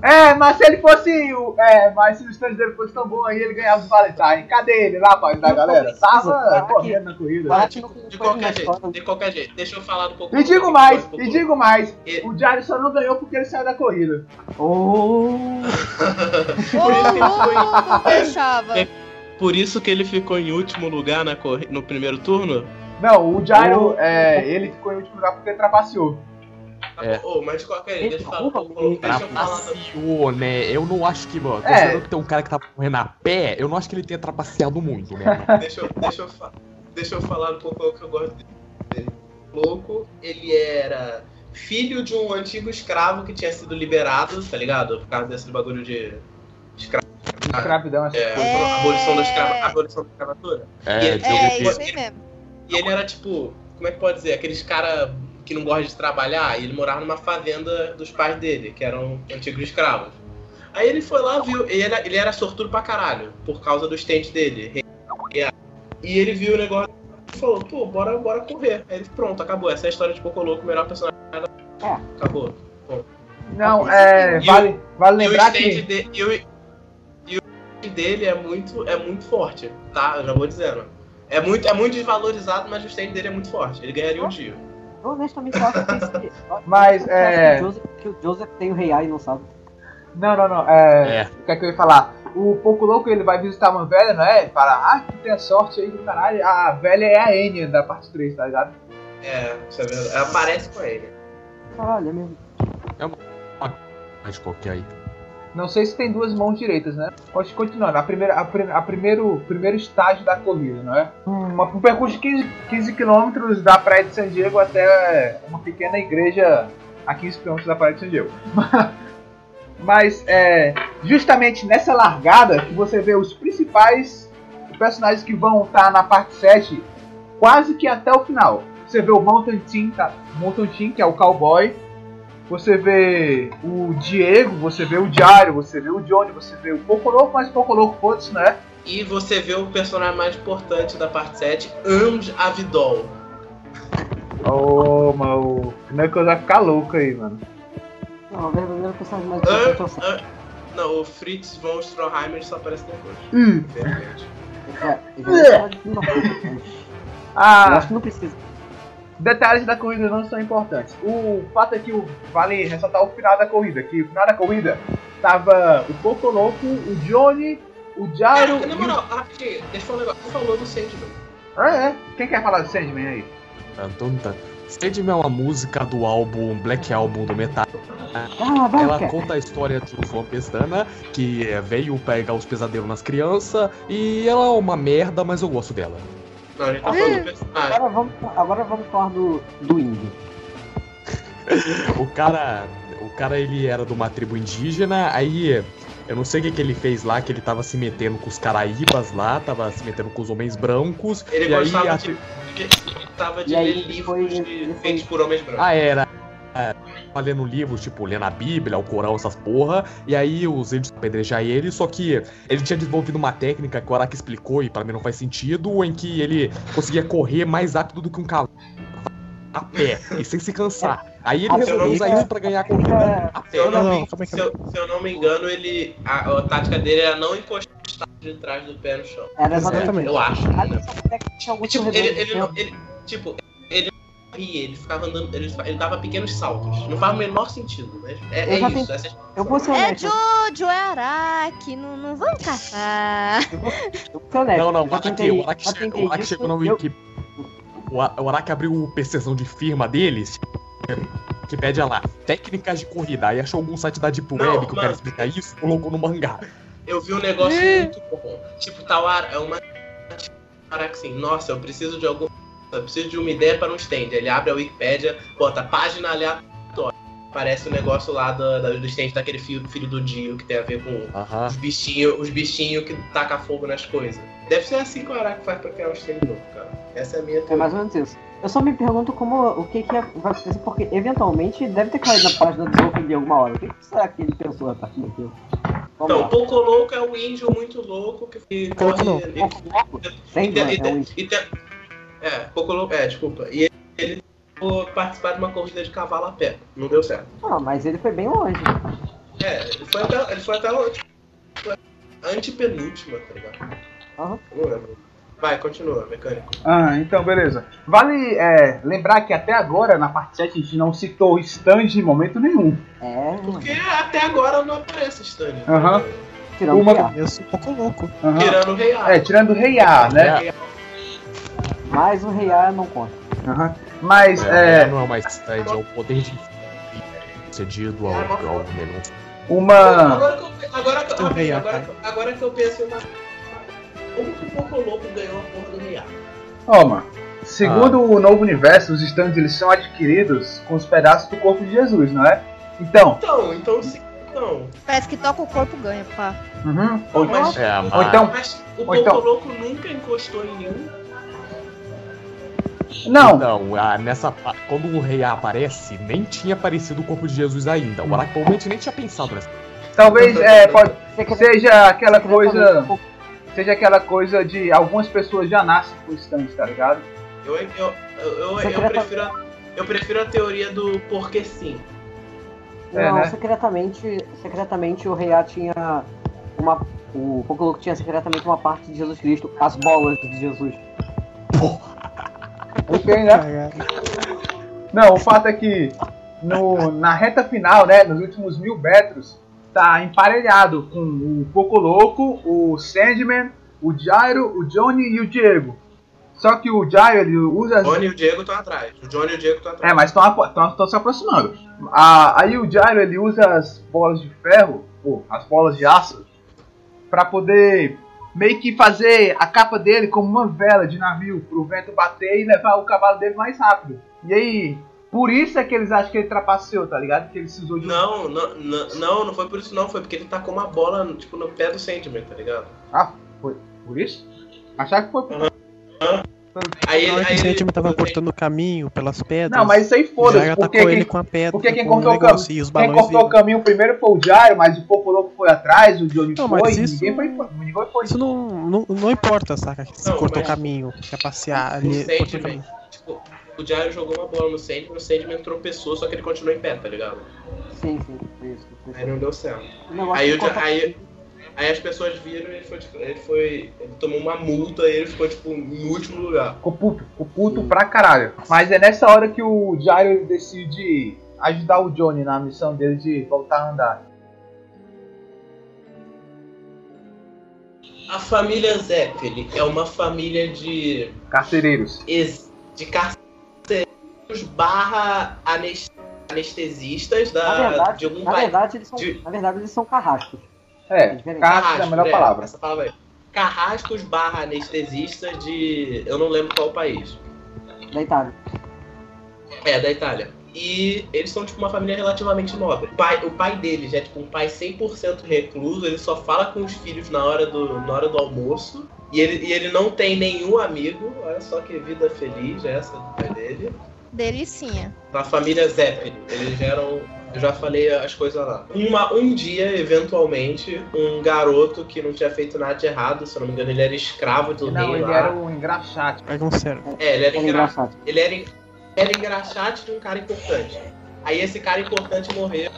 É, mas se ele fosse. o- É, mas se o stand dele fosse tão bom aí, ele ganhava o Valentine. Cadê ele lá, pai, da galera? Tava cara, correndo na corrida. De, que não- de qualquer foi jeito, de qualquer jeito. Deixa eu falar do Pocolô. E digo que mais, foi e digo mais. E- O Diário só não ganhou porque ele saiu da corrida. Oh, Ô, louco, deixava. Por isso que ele ficou em último lugar na corri- no primeiro turno? Não, o Jairo, Oh. é, ele ficou em último lugar porque ele trapaceou. É. Oh, mas de qualquer jeito, deixa eu falar Ele. Deixa eu falar né? Eu não acho que, mano, É. considerando que tem um cara que tá correndo a pé, eu não acho que ele tenha trapaceado muito, né? deixa eu, deixa eu, deixa eu falar um pouco o que eu gosto dele. Louco, ele era filho de um antigo escravo que tinha sido liberado, tá ligado? Por causa desse bagulho de Escravidão, assim. é, É. abolição, da escrava, abolição da escravatura. É, É, deu É, que- isso aí mesmo. E ele era tipo, como é que pode dizer? Aqueles cara que não gostam de trabalhar, e ele morava numa fazenda dos pais dele, que eram antigos escravos. Aí ele foi lá, viu, ele era, ele era sortudo pra caralho, por causa do stand dele. E ele viu o negócio e falou, pô, bora, bora correr. Aí ele, pronto, acabou. Essa é a história de Pocoloco, o melhor personagem. É. Acabou. Não, é. E Vale, vale lembrar que. de- e o- e o dele é muito, é muito forte, tá? Eu já vou dizendo. É muito, é muito desvalorizado, mas o stand dele é muito forte. Ele ganharia um dia. Eu honestamente acho que esse- Mas, é- que o Joseph, que o Joseph tem o Rei A e não sabe. Não, não, não. É. É. O que é que eu ia falar? O Pouco Louco ele vai visitar uma velha, não é? Ele fala, ah, que tem a sorte aí do caralho. A velha é a Enya da parte 3, tá ligado? É, isso é verdade. Ela parece com ele. Caralho, é mesmo. Mas qualquer aí. Não sei se tem duas mãos direitas, né? Pode continuando. A primeira, a, prim- a primeiro, primeiro estágio da corrida, não é? Uma- um percurso de 15, 15 quilômetros da praia de San Diego até uma pequena igreja a 15 quilômetros da praia de San Diego. Mas é justamente nessa largada que você vê os principais personagens que vão estar na parte 7 quase que até o final. Você vê o Mountain Team, tá? Mountain Team, que é o cowboy. Você vê o Diego, você vê o Diário, você vê o Johnny, você vê o Pouco Louco, mas Pouco Louco foda-se, né? E você vê o personagem mais importante da parte 7, Ams Avidol. Ô, mano, o Knuckles vai ficar louco aí, mano. Não, o verdadeiro personagem mais importante é o Não, o Fritz von Stroheim só aparece depois. Hum. Infelizmente. É, da puta, mas Eu Ah, acho que não precisa. Detalhes da corrida não são importantes. O fato é que o- vale ressaltar o final da corrida, que o final da corrida tava o Pouco Louco, o Johnny, o Jairo Ah, na e o... moral, rapidinho, deixa eu falar um negócio. Falou do Sandman. Ah, é? Quem quer falar do Sandman aí? Tantum, tan. Sandman é uma música do álbum Black Album do Metallica. Ah, vai, Ela conta a história de João Pestana, que é, veio pegar os pesadelos nas crianças, e ela é uma merda, mas eu gosto dela. Não, a gente tá falando do personagem. Agora vamos, agora vamos falar do, do índio. O cara, o cara ele era de uma tribo indígena, aí eu não sei o que, que ele fez lá, que ele tava se metendo com os caraíbas lá, tava se metendo com os homens brancos, Ele e aí gostava a de, tri- de, gostava de E aí ler ele livros foi- de, ele foi- feitos por homens brancos. Ah, era. É, lendo livros, tipo, lendo a Bíblia, o Corão, essas porra, e aí os índios apedrejar ele, só que ele tinha desenvolvido uma técnica que o Araki explicou, e pra mim não faz sentido, em que ele conseguia correr mais rápido do que um cavalo. A pé, e sem se cansar. Aí ele resolveu eu usar não- isso pra ganhar a corrida a Se pé. eu não, me, se, eu, se eu não me engano, ele. A, a tática dele era não encostar de trás do pé no chão. Era exatamente. Eu acho. Né? alguns Tipo, ele, ele, tempo. ele, tipo, ele não corria, ele ficava andando. Ele, ele dava pequenos saltos. Não faz o menor sentido, mas é, Eu é isso. tenho- essa- Eu vou ser É honesto. Jojo, é Araki, não, não vamos caçar. Eu vou ser honesto. Não, não, o eu Araki, tentei- o Araki eu chegou, tentei o Araki disso, chegou na eu- Wiki. O Araki abriu o PCzão de firma deles, que pede lá, técnicas de corrida. Aí achou algum site da Deep Não, Web que o cara mano. explica isso, colocou no mangá. Eu vi um negócio muito bom. Tipo, Tawara é uma. Cara, assim, nossa, eu preciso de algum. Eu preciso de uma ideia para um stand. Ele abre a Wikipédia, bota página aleatória. Parece o negócio lá do, da- do stand daquele filho, filho do Dio que tem a ver com os bichinhos os bichinho que taca fogo nas coisas. Deve ser assim que o Araki faz pra criar um stand novo, cara. Essa é a minha É teoria. mais ou menos isso. Eu só me pergunto como o que, que é- vai acontecer, porque eventualmente deve ter caído na página do Zoken de alguma hora. O que, que será que ele pensou a partir daquilo? Vamos Então, lá. o Poco Louco é um índio muito louco que, Pouco corre. Pouco louco? e tem- e é um e tem- É, Poco Louco. É, desculpa. E ele, ele foi participar de uma corrida de cavalo a pé. Não deu certo. Ah, mas ele foi bem longe. É, ele foi até, ele foi até o- tipo, a antepenúltima, tá ligado? Aham. Eu Não lembro. Vai, continua, mecânico. Ah, então beleza. Vale é, lembrar que até agora, na parte 7, a gente não citou stand em momento nenhum. É, Porque até agora não aparece stand. Aham. tirando uma- o PA. Eu sou um pouco louco. Aham. Tirando o Rei É, tirando o Rei A, né? É, Mas o Rei A não conta. Aham. Mas, é, é, não é mais stand, é o poder de cedido ao, ao menor. uma. Agora que eu, agora, que- agora, agora eu penso em uma. Como que o Poco Louco ganhou a porra do Rei A? Ó, mano. Segundo o novo universo, os stands eles são adquiridos com os pedaços do corpo de Jesus, não é? Então, Então, então sim. Não. Parece que toca o corpo ganha, pá. uhum, ou, Mas- É, ou mas- então, Mas o Ou Poco então- Louco nunca encostou em nenhum. Não, Não, ah, nessa quando o rei A aparece, nem tinha aparecido o corpo de Jesus ainda. O Araki provavelmente nem tinha pensado nessa. talvez é, pode, seja aquela coisa, seja aquela coisa de algumas pessoas já nascem com stands, tá ligado? Eu, eu, eu, eu, eu, prefiro a, eu prefiro a teoria do porque sim. É, Não, né? secretamente, secretamente o Rei A tinha uma. O Poco Louco tinha secretamente uma parte de Jesus Cristo, as bolas de Jesus. Ok, né? Caralho. Não, o fato é que no, na reta final, né, nos últimos mil metros, tá emparelhado com o Poco Louco, o Sandman, o Jairo, o Johnny e o Diego. Só que o Jairo ele usa O Johnny e o Diego estão atrás. O Johnny e o Diego estão atrás. É, mas estão se aproximando. Ah, aí o Jairo ele usa as bolas de ferro, ou as bolas de aço, pra poder meio que fazer a capa dele como uma vela de navio pro vento bater e levar o cavalo dele mais rápido. E aí, por isso é que eles acham que ele trapaceou, tá ligado? Que ele se usou de Não, não, não, não, não foi por isso não. Foi porque ele tacou uma bola tipo, no pé do Sandman, tá ligado? Ah, foi por isso? Achar que foi por... Aí ele. Aí o ele Sandman tava cortando o caminho pelas pedras. Não, mas isso aí já foda-se, atacou porque ele quem, com a pedra. porque quem o cortou o negócio, cam- e os quem cortou o caminho primeiro foi o Jairo, mas o Poco Louco foi atrás, o Johnny Não, foi, mas isso- ninguém foi, ninguém foi. Isso não, não, não importa, saca? Se Não, cortou o caminho, quer passear o ali. cortou o Sandman, caminho. tipo, o Jairo jogou uma bola no Sandman, o Sandman tropeçou, só que ele continuou em pé, tá ligado? Sim, sim, isso. foi Aí isso. não deu certo. O Aí já- conta- aí- Aí as pessoas viram e ele foi, tipo, ele foi. Ele tomou uma multa e ele ficou, tipo, no último lugar. Ficou puto, ficou puto pra caralho. Mas é nessa hora que o Jairo decide ajudar o Johnny na missão dele de voltar a andar. A família Zeppeli é uma família de. Carcereiros. ex- de carcereiros barra anestesistas Na da, verdade, de algum na país. verdade, eles são, de- na verdade, eles são carrascos. É, diferente. carrasco é a melhor é, palavra. Essa palavra aí. Carrascos barra anestesistas de. Eu não lembro qual país. Da Itália. É, da Itália. E eles são, tipo, uma família relativamente nobre. O pai, o pai deles é, tipo, um pai 100% recluso, ele só fala com os filhos na hora do, na hora do almoço. E ele, e ele não tem nenhum amigo. Olha só que vida feliz essa do pai dele. Delicinha. Na família Zeppelin. Eles eram. Eu já falei as coisas lá. Uma, um dia, eventualmente, um garoto que não tinha feito nada de errado, se eu não me engano, ele era escravo do Não, rei ele lá. era um engraxate. Pega um sério. É, ele era É engra... engraçado. ele era, era engraxate de um cara importante. Aí esse cara importante morreu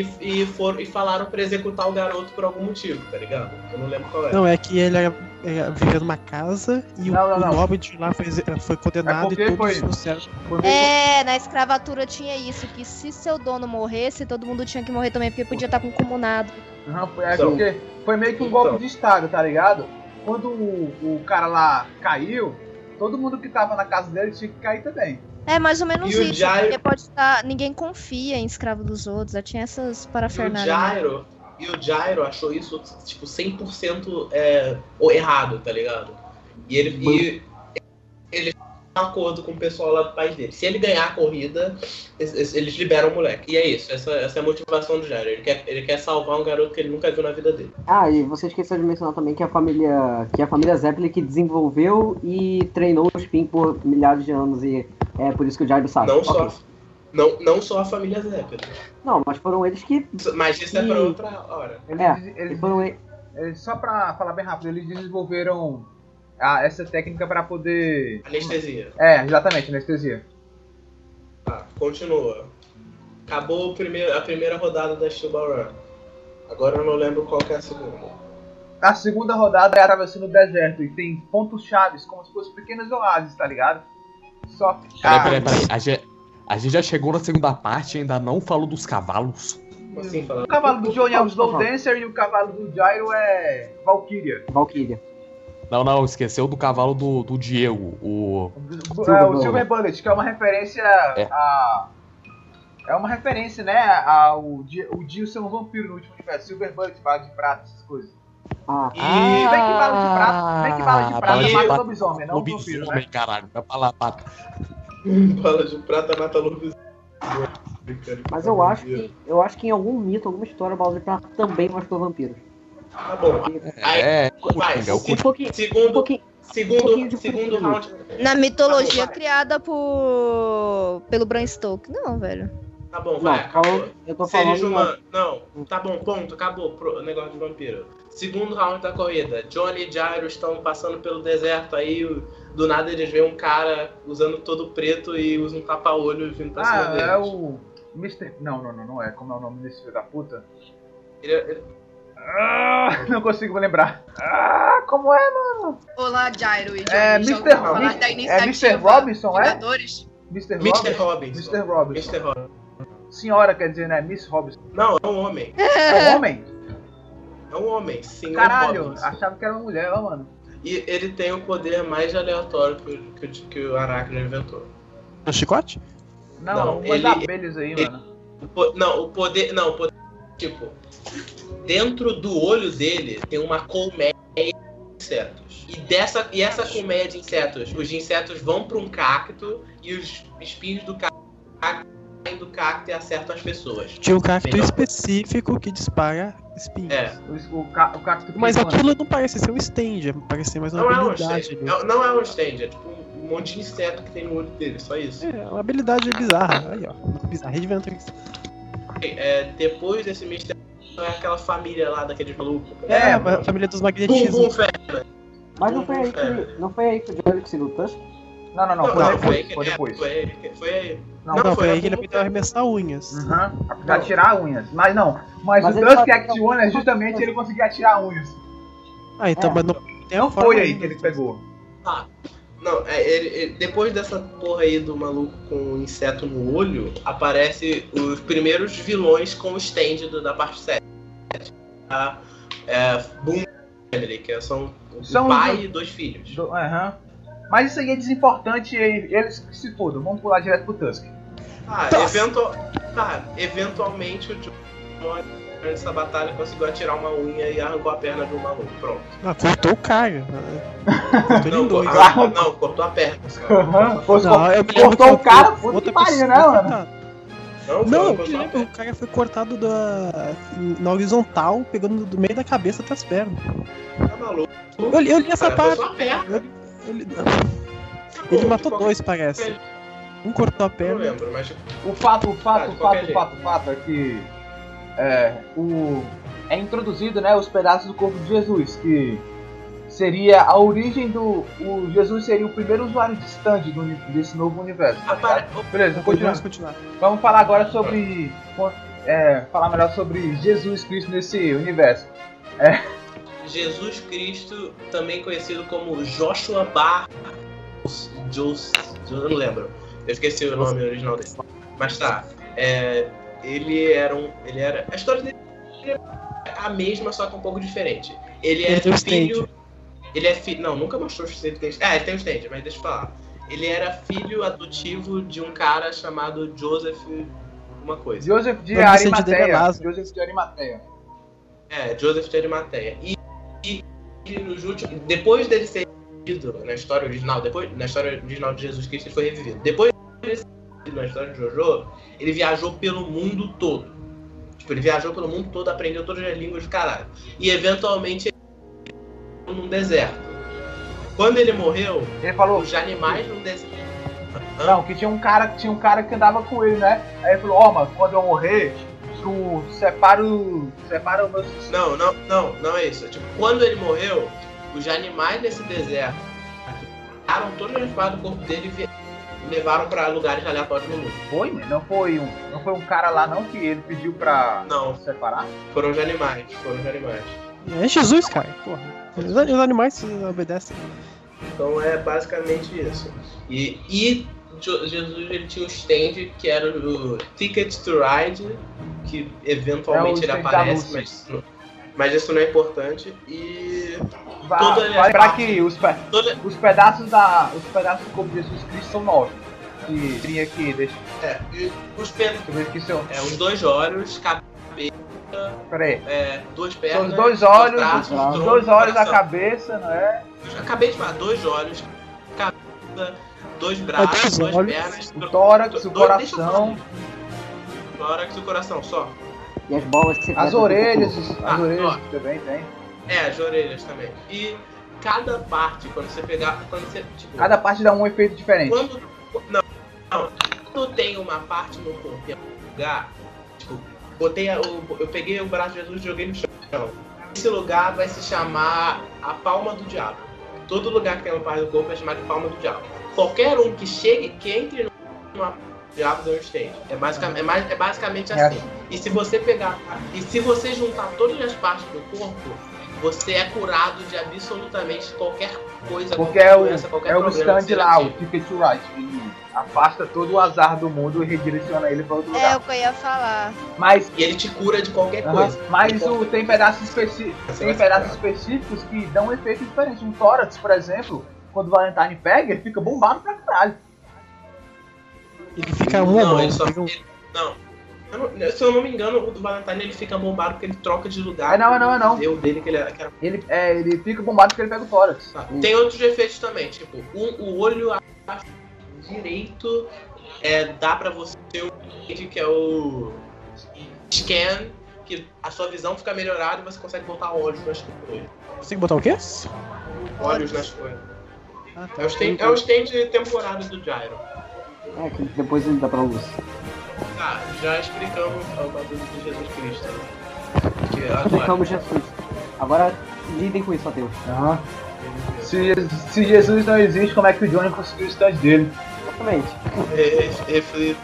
e, e, foram, e falaram pra executar o garoto por algum motivo, tá ligado? Eu não lembro qual é. Não, é que ele era, era, vivia numa casa e Não, o, não, o nobre de lá foi, foi condenado porque e todos foi- no céu. Foi É, na escravatura tinha isso, que se seu dono morresse, todo mundo tinha que morrer também, porque podia estar concomunado. Aham, foi- é Então. porque foi meio que um Então. golpe de estado, tá ligado? Quando o, o cara lá caiu, todo mundo que tava na casa dele tinha que cair também. É mais ou menos E isso, Jairo- porque pode estar. Ninguém confia em escravo dos outros, já tinha essas E o parafernálias. Jairo, e o Jairo achou isso, tipo, 100% é, o errado, tá ligado? E ele, e ele fez um acordo com o pessoal lá do país dele. Se ele ganhar a corrida, eles, eles liberam o moleque. E é isso, essa, essa é a motivação do Jairo. Ele quer, ele quer salvar um garoto que ele nunca viu na vida dele. Ah, e você esqueceu de mencionar também que a família, que a família Zeppelin que desenvolveu e treinou o Spin por milhares de anos e é por isso que o Jairo sabe. Não Ok. só, não, não só a família Zeppelin. Não, mas foram eles que, Mas isso é pra E- outra hora. Eles, é, eles- foram eles- só pra falar bem rápido, eles desenvolveram a- essa técnica pra poder. Anestesia. É, exatamente, anestesia. Tá, continua. Acabou o primeiro, a primeira rodada da Steel Run. Agora eu não lembro qual que é a segunda. A segunda rodada é atravessando o deserto e tem pontos chaves, como se fossem pequenos oásis, tá ligado? Só que. Peraí, peraí, peraí. A gente, a gente já chegou na segunda parte e ainda não falou dos cavalos. Assim? O cavalo do Johnny é o Slow. Dancer e o cavalo do Gyro é Valkyria. Valkyria. Não, não, esqueceu do cavalo do, do Diego. O. É, o Silver Bullet, que é uma referência a. É uma referência, né? Ao o Dio ser um vampiro no último universo. Silver Bullet, bala de prata, essas coisas. Ah, E Se bem que bala de prata, se bem que bala de prata bala de mata prata- lobisomem, não vampiro, né? Lobisomem, caralho. Vai pra lá, pata. Bala de prata mata lobisomem. mas eu acho que eu acho que em algum mito, alguma história, o Bala de Prata também mostrou vampiros. Tá bom. Aí, É, vai. Coringa, é Um um Segundo, um pouquinho segundo, segundo round. Na mitologia Tá bom, criada por. pelo Bram Stoker. Não, velho. Tá bom, Não, vai, acabou. falando- eu tô Seres falando humanos. Não, tá bom, ponto, acabou pro- o negócio de vampiro. Segundo round da corrida. Johnny e Jairo estão passando pelo deserto aí. Do nada eles veem um cara usando todo preto e usa um tapa-olho vindo pra cima Ah, deles. é o. Mr. Não, não, não, não é. Como é o nome desse filho da puta? Ele- ele- Ah, não consigo me lembrar. Ah, como é? Olá, Jairo e Johnny. É Mr. falar Robinson. É Mr. Robinson, é? Mr. Mr. Robinson? Robinson. Mr. Robinson. Mr. Robinson. Senhora, quer dizer, né? Miss Robinson. Não, é um homem. É um homem? É um homem, sim. Caralho, Robinson. achava que era uma mulher, ó, mano. E ele tem o poder mais aleatório que, o- que, o- que o Aracne inventou. No chicote? Não, Não, umas ele- abelhas aí, ele- mano. O não, o poder. Não, o poder. Tipo, dentro do olho dele tem uma colmeia de insetos. E, dessa, e essa colmeia de insetos, os insetos vão para um cacto e os espinhos do cacto do cacto e acertam as pessoas. Tinha um cacto Melhor. específico que dispara espinhos. É. O, o, ca- o cacto Mas aquilo não parece ser um stand, parece ser mais uma Não é um habilidade. stand. É- Não é um stand, é tipo um monte de inseto que tem no olho dele, só isso. É, uma habilidade bizarra. Aí, ó. Bizarra Adventure. É, depois desse mistério, é aquela família lá daqueles malucos. É, É, a família dos Bum magnetismos. Bum Fé. Mas não foi aí É. que, não foi aí que o Johnny conseguiu o Tusk? Não, não, não, foi não, depois. foi aí que- Foi é, depois. Foi aí. Foi aí. Não, Não, Não, foi foi aí a que ele aprendeu a arremessar unhas. Uhum. Pra tirar unhas. Mas não. Mas, Mas o sabe- Act One é justamente ele conseguir atirar unhas. Ah, então, É. mas não tem Não a foi aí ainda. que ele pegou. Não, é, ele- ele- depois dessa porra aí do maluco com um inseto no olho, aparece os primeiros vilões com o stand do- da parte 7. A é, Boom Family, que são o São pai os- e dois filhos. Do- Aham. Mas isso aí é desimportante e eles que se fodam. Vamos pular direto pro Tusk. Eventual... tá, eventualmente o John nessa batalha conseguiu atirar uma unha e arrancou a perna de um maluco. Pronto. Ah, cortou o cara. Cortou em Não, dois. cor- não, cortou a perna. Não, me lembro cortou o cara, outra puta que pariu, né, mano? Não, Não, eu cortou lembro, o cara foi cortado da, na horizontal, pegando do meio da cabeça até as pernas. Tá maluco. Eu, li- eu li essa Cara, parte. só a perna. Eu li- Pô, Ele de matou qualquer- dois, parece. Um cortou a Não perna. lembro, mas tipo, O fato, o Ah, fato, o fato, o fato, o fato é que é, o, é introduzido, né, os pedaços do corpo de Jesus, que seria a origem do. O Jesus seria o primeiro usuário de stand do desse novo universo. tá apare... Beleza, Vamos continuar. Vamos falar agora sobre. é, falar melhor sobre Jesus Cristo nesse universo. Jesus Cristo, também conhecido como Joshua Bar. Jos... Eu não lembro. Eu esqueci o nome original dele. Mas tá. é, ele era um. Ele era. A história dele é a mesma, só que um pouco diferente. Ele é filho. Ele é filho. Não, nunca mostrou se ele tem. Ah, ele tem um stand, mas deixa eu falar. Ele era filho adotivo de um cara chamado Joseph. Uma coisa. Joseph de O é Arimateia. Joseph de Arimateia. É, Joseph de Arimateia. E, e nos últimos, depois dele ser revivido na história original, depois na história original de Jesus Cristo ele foi revivido. Depois dele ser revivido na história de Jojo, ele viajou pelo mundo todo. Tipo, ele viajou pelo mundo todo, aprendeu todas as línguas do caralho. E eventualmente ele morreu num deserto. Quando ele morreu, Ele falou. os animais num deserto. Não, que tinha um cara, tinha um cara que andava com ele, né? Aí ele falou, ó, mano, quando eu morrer, separa o. Separa o meu. Não, não, não, não é isso. Tipo, quando ele morreu, os animais desse deserto pegaram todas as partes do corpo dele e levaram pra lugares aleatórios no mundo. Foi, né? Não foi um. Não foi um cara lá não que ele pediu pra Não, separar? foram os animais, foram os animais. É Jesus, cara. Porra. Os, animais se obedecem. Então é basicamente isso. E, e Jesus ele tinha um stand que era o Ticket to Ride, que eventualmente É ele da aparece, mas, isso não- mas isso não é importante. E Vai, Toda vai a lembrar que os, pe- toda, os pedaços da. Os pedaços do corpo de Jesus Cristo são nove. Que teria aqui, deixa, é, e os, pe- deixa eu ver aqui se eu. é, os dois olhos, cabeça, Pera aí. é, duas pernas, São os dois olhos, braços, os tronco, dois olhos, a coração. cabeça, não é? Eu Acabei de falar, dois olhos, cabeça, dois braços, dois duas olhos, pernas, O tórax, o dois- eu coração, isso. Tórax e o coração, só. E as bolas secretas as do orelhas, as Ah, orelhas ó. também tem. É, as orelhas também. E cada parte, quando você pegar. Quando você. Tipo, Cada parte dá um efeito diferente. Quando. Não, não. Quando tem uma parte no corpo em algum lugar, tipo, botei a- o, eu peguei o braço de Jesus e joguei no chão. Esse lugar vai se chamar a palma do diabo. Todo lugar que tem uma parte do corpo é chamado de palma do diabo. Qualquer um que chegue, que entre numa do deu um stage. É, basicamente, é, mais- é basicamente É assim. E se você pegar. E se você juntar todas as partes do corpo, você é curado de absolutamente qualquer coisa, Porque qualquer é o, doença, qualquer é o stand lá, o. Ticket to Ride. Afasta todo o azar do mundo e redireciona ele para outro É lugar. o que eu ia falar. Mas, E ele te cura de qualquer aham, coisa. mas De o, qualquer tem pedaços específicos. Você Tem pedaços específicos que dão um efeito diferente. Um tórax, por exemplo, quando o Valentine pega, ele fica bombado pra caralho. Ele fica um não, ele só. ele- não. Eu Se eu não me engano, o do Valentine ele fica bombado porque ele troca de lugar. É, não, é não, é não. Deu dele que ele era. que era- Ele, é, ele fica bombado porque ele pega o tórax. Tá. Tem outros efeitos também, tipo, um- o olho abaixo direito é, dá pra você ter um efeito que é o scan, que a sua visão fica melhorada e você consegue botar olhos nas coisas. Que botar o quê? Olhos nas coisas. Ah, É o stand, é o stand temporário do Gyro. É, que depois ele dá pra luz. Tá, já explicamos o bagulho de Jesus Cristo. Agora. Explicamos Jesus. Agora lidem com isso, Matheus. Aham. Se, se Jesus não existe, como é que o Johnny conseguiu o stand dele? Exatamente. Re- reflito.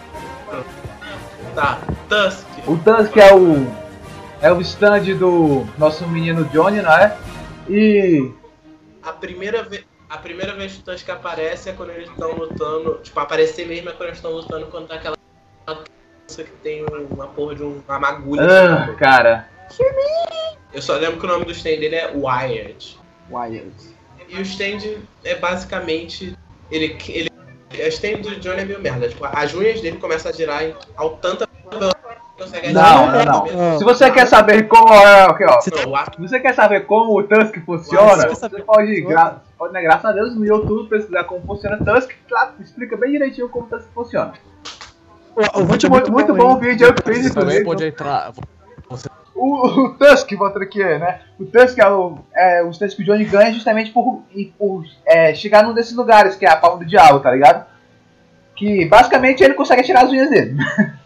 Tá, Tusk. O Tusk é o. É o stand do nosso menino Johnny, não é? E. A primeira vez. A primeira vez que o Tusk aparece é quando eles estão lutando. Tipo, aparecer mesmo é quando eles estão lutando contra aquela criança que tem uma porra de um- uma agulha. Ah, cara. Eu só lembro que o nome do stand dele é Wired. Wired. E o stand é basicamente. Ele, ele, a stain do Johnny é meio merda. Tipo, as unhas dele começam a girar ao tanta que consegue Não, não, não. Se você quer saber como. é, ok, ó. Você o ato Se você quer saber como o Tusk funciona, você você pode, gra pode né, graças a Deus, no YouTube pesquisar como funciona Tusk, que lá explica bem direitinho como Tusk funciona. O, o Muito, vídeo é muito, muito bom o vídeo, eu fiz Você inclusive. também pode entrar. O, o Tusk, voltando aqui, né? O Tusk é o, é, o Tusk que o Johnny ganha justamente por, por é, chegar num desses lugares, que é a palma do diabo, tá ligado? Que basicamente ele consegue tirar as unhas dele.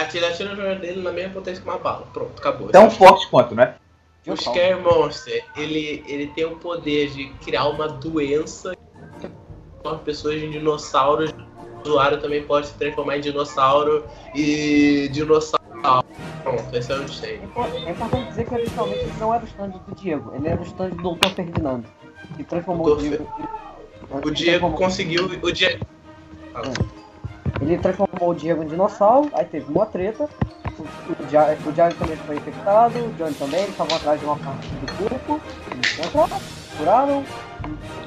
Atira, atira no joelho dele na mesma potência que uma bala. Pronto, acabou. Tão forte quanto, né? O Scare Monster, ele, ele tem o poder de criar uma doença que transforma pessoas em dinossauros. O usuário também pode se transformar em dinossauro e dinossauro. Pronto, esse é o stand. É é importante dizer que originalmente ele não era o stand do Diego, ele era o stand do Dr. Ferdinando. Que transformou o. Diego. O Diego transformou- conseguiu. O Diego. Ele transformou o Diego em dinossauro, aí teve uma treta. O, o, o Diego também foi infectado, o Johnny também, eles estavam atrás de uma parte do corpo. Eles encontraram, curaram.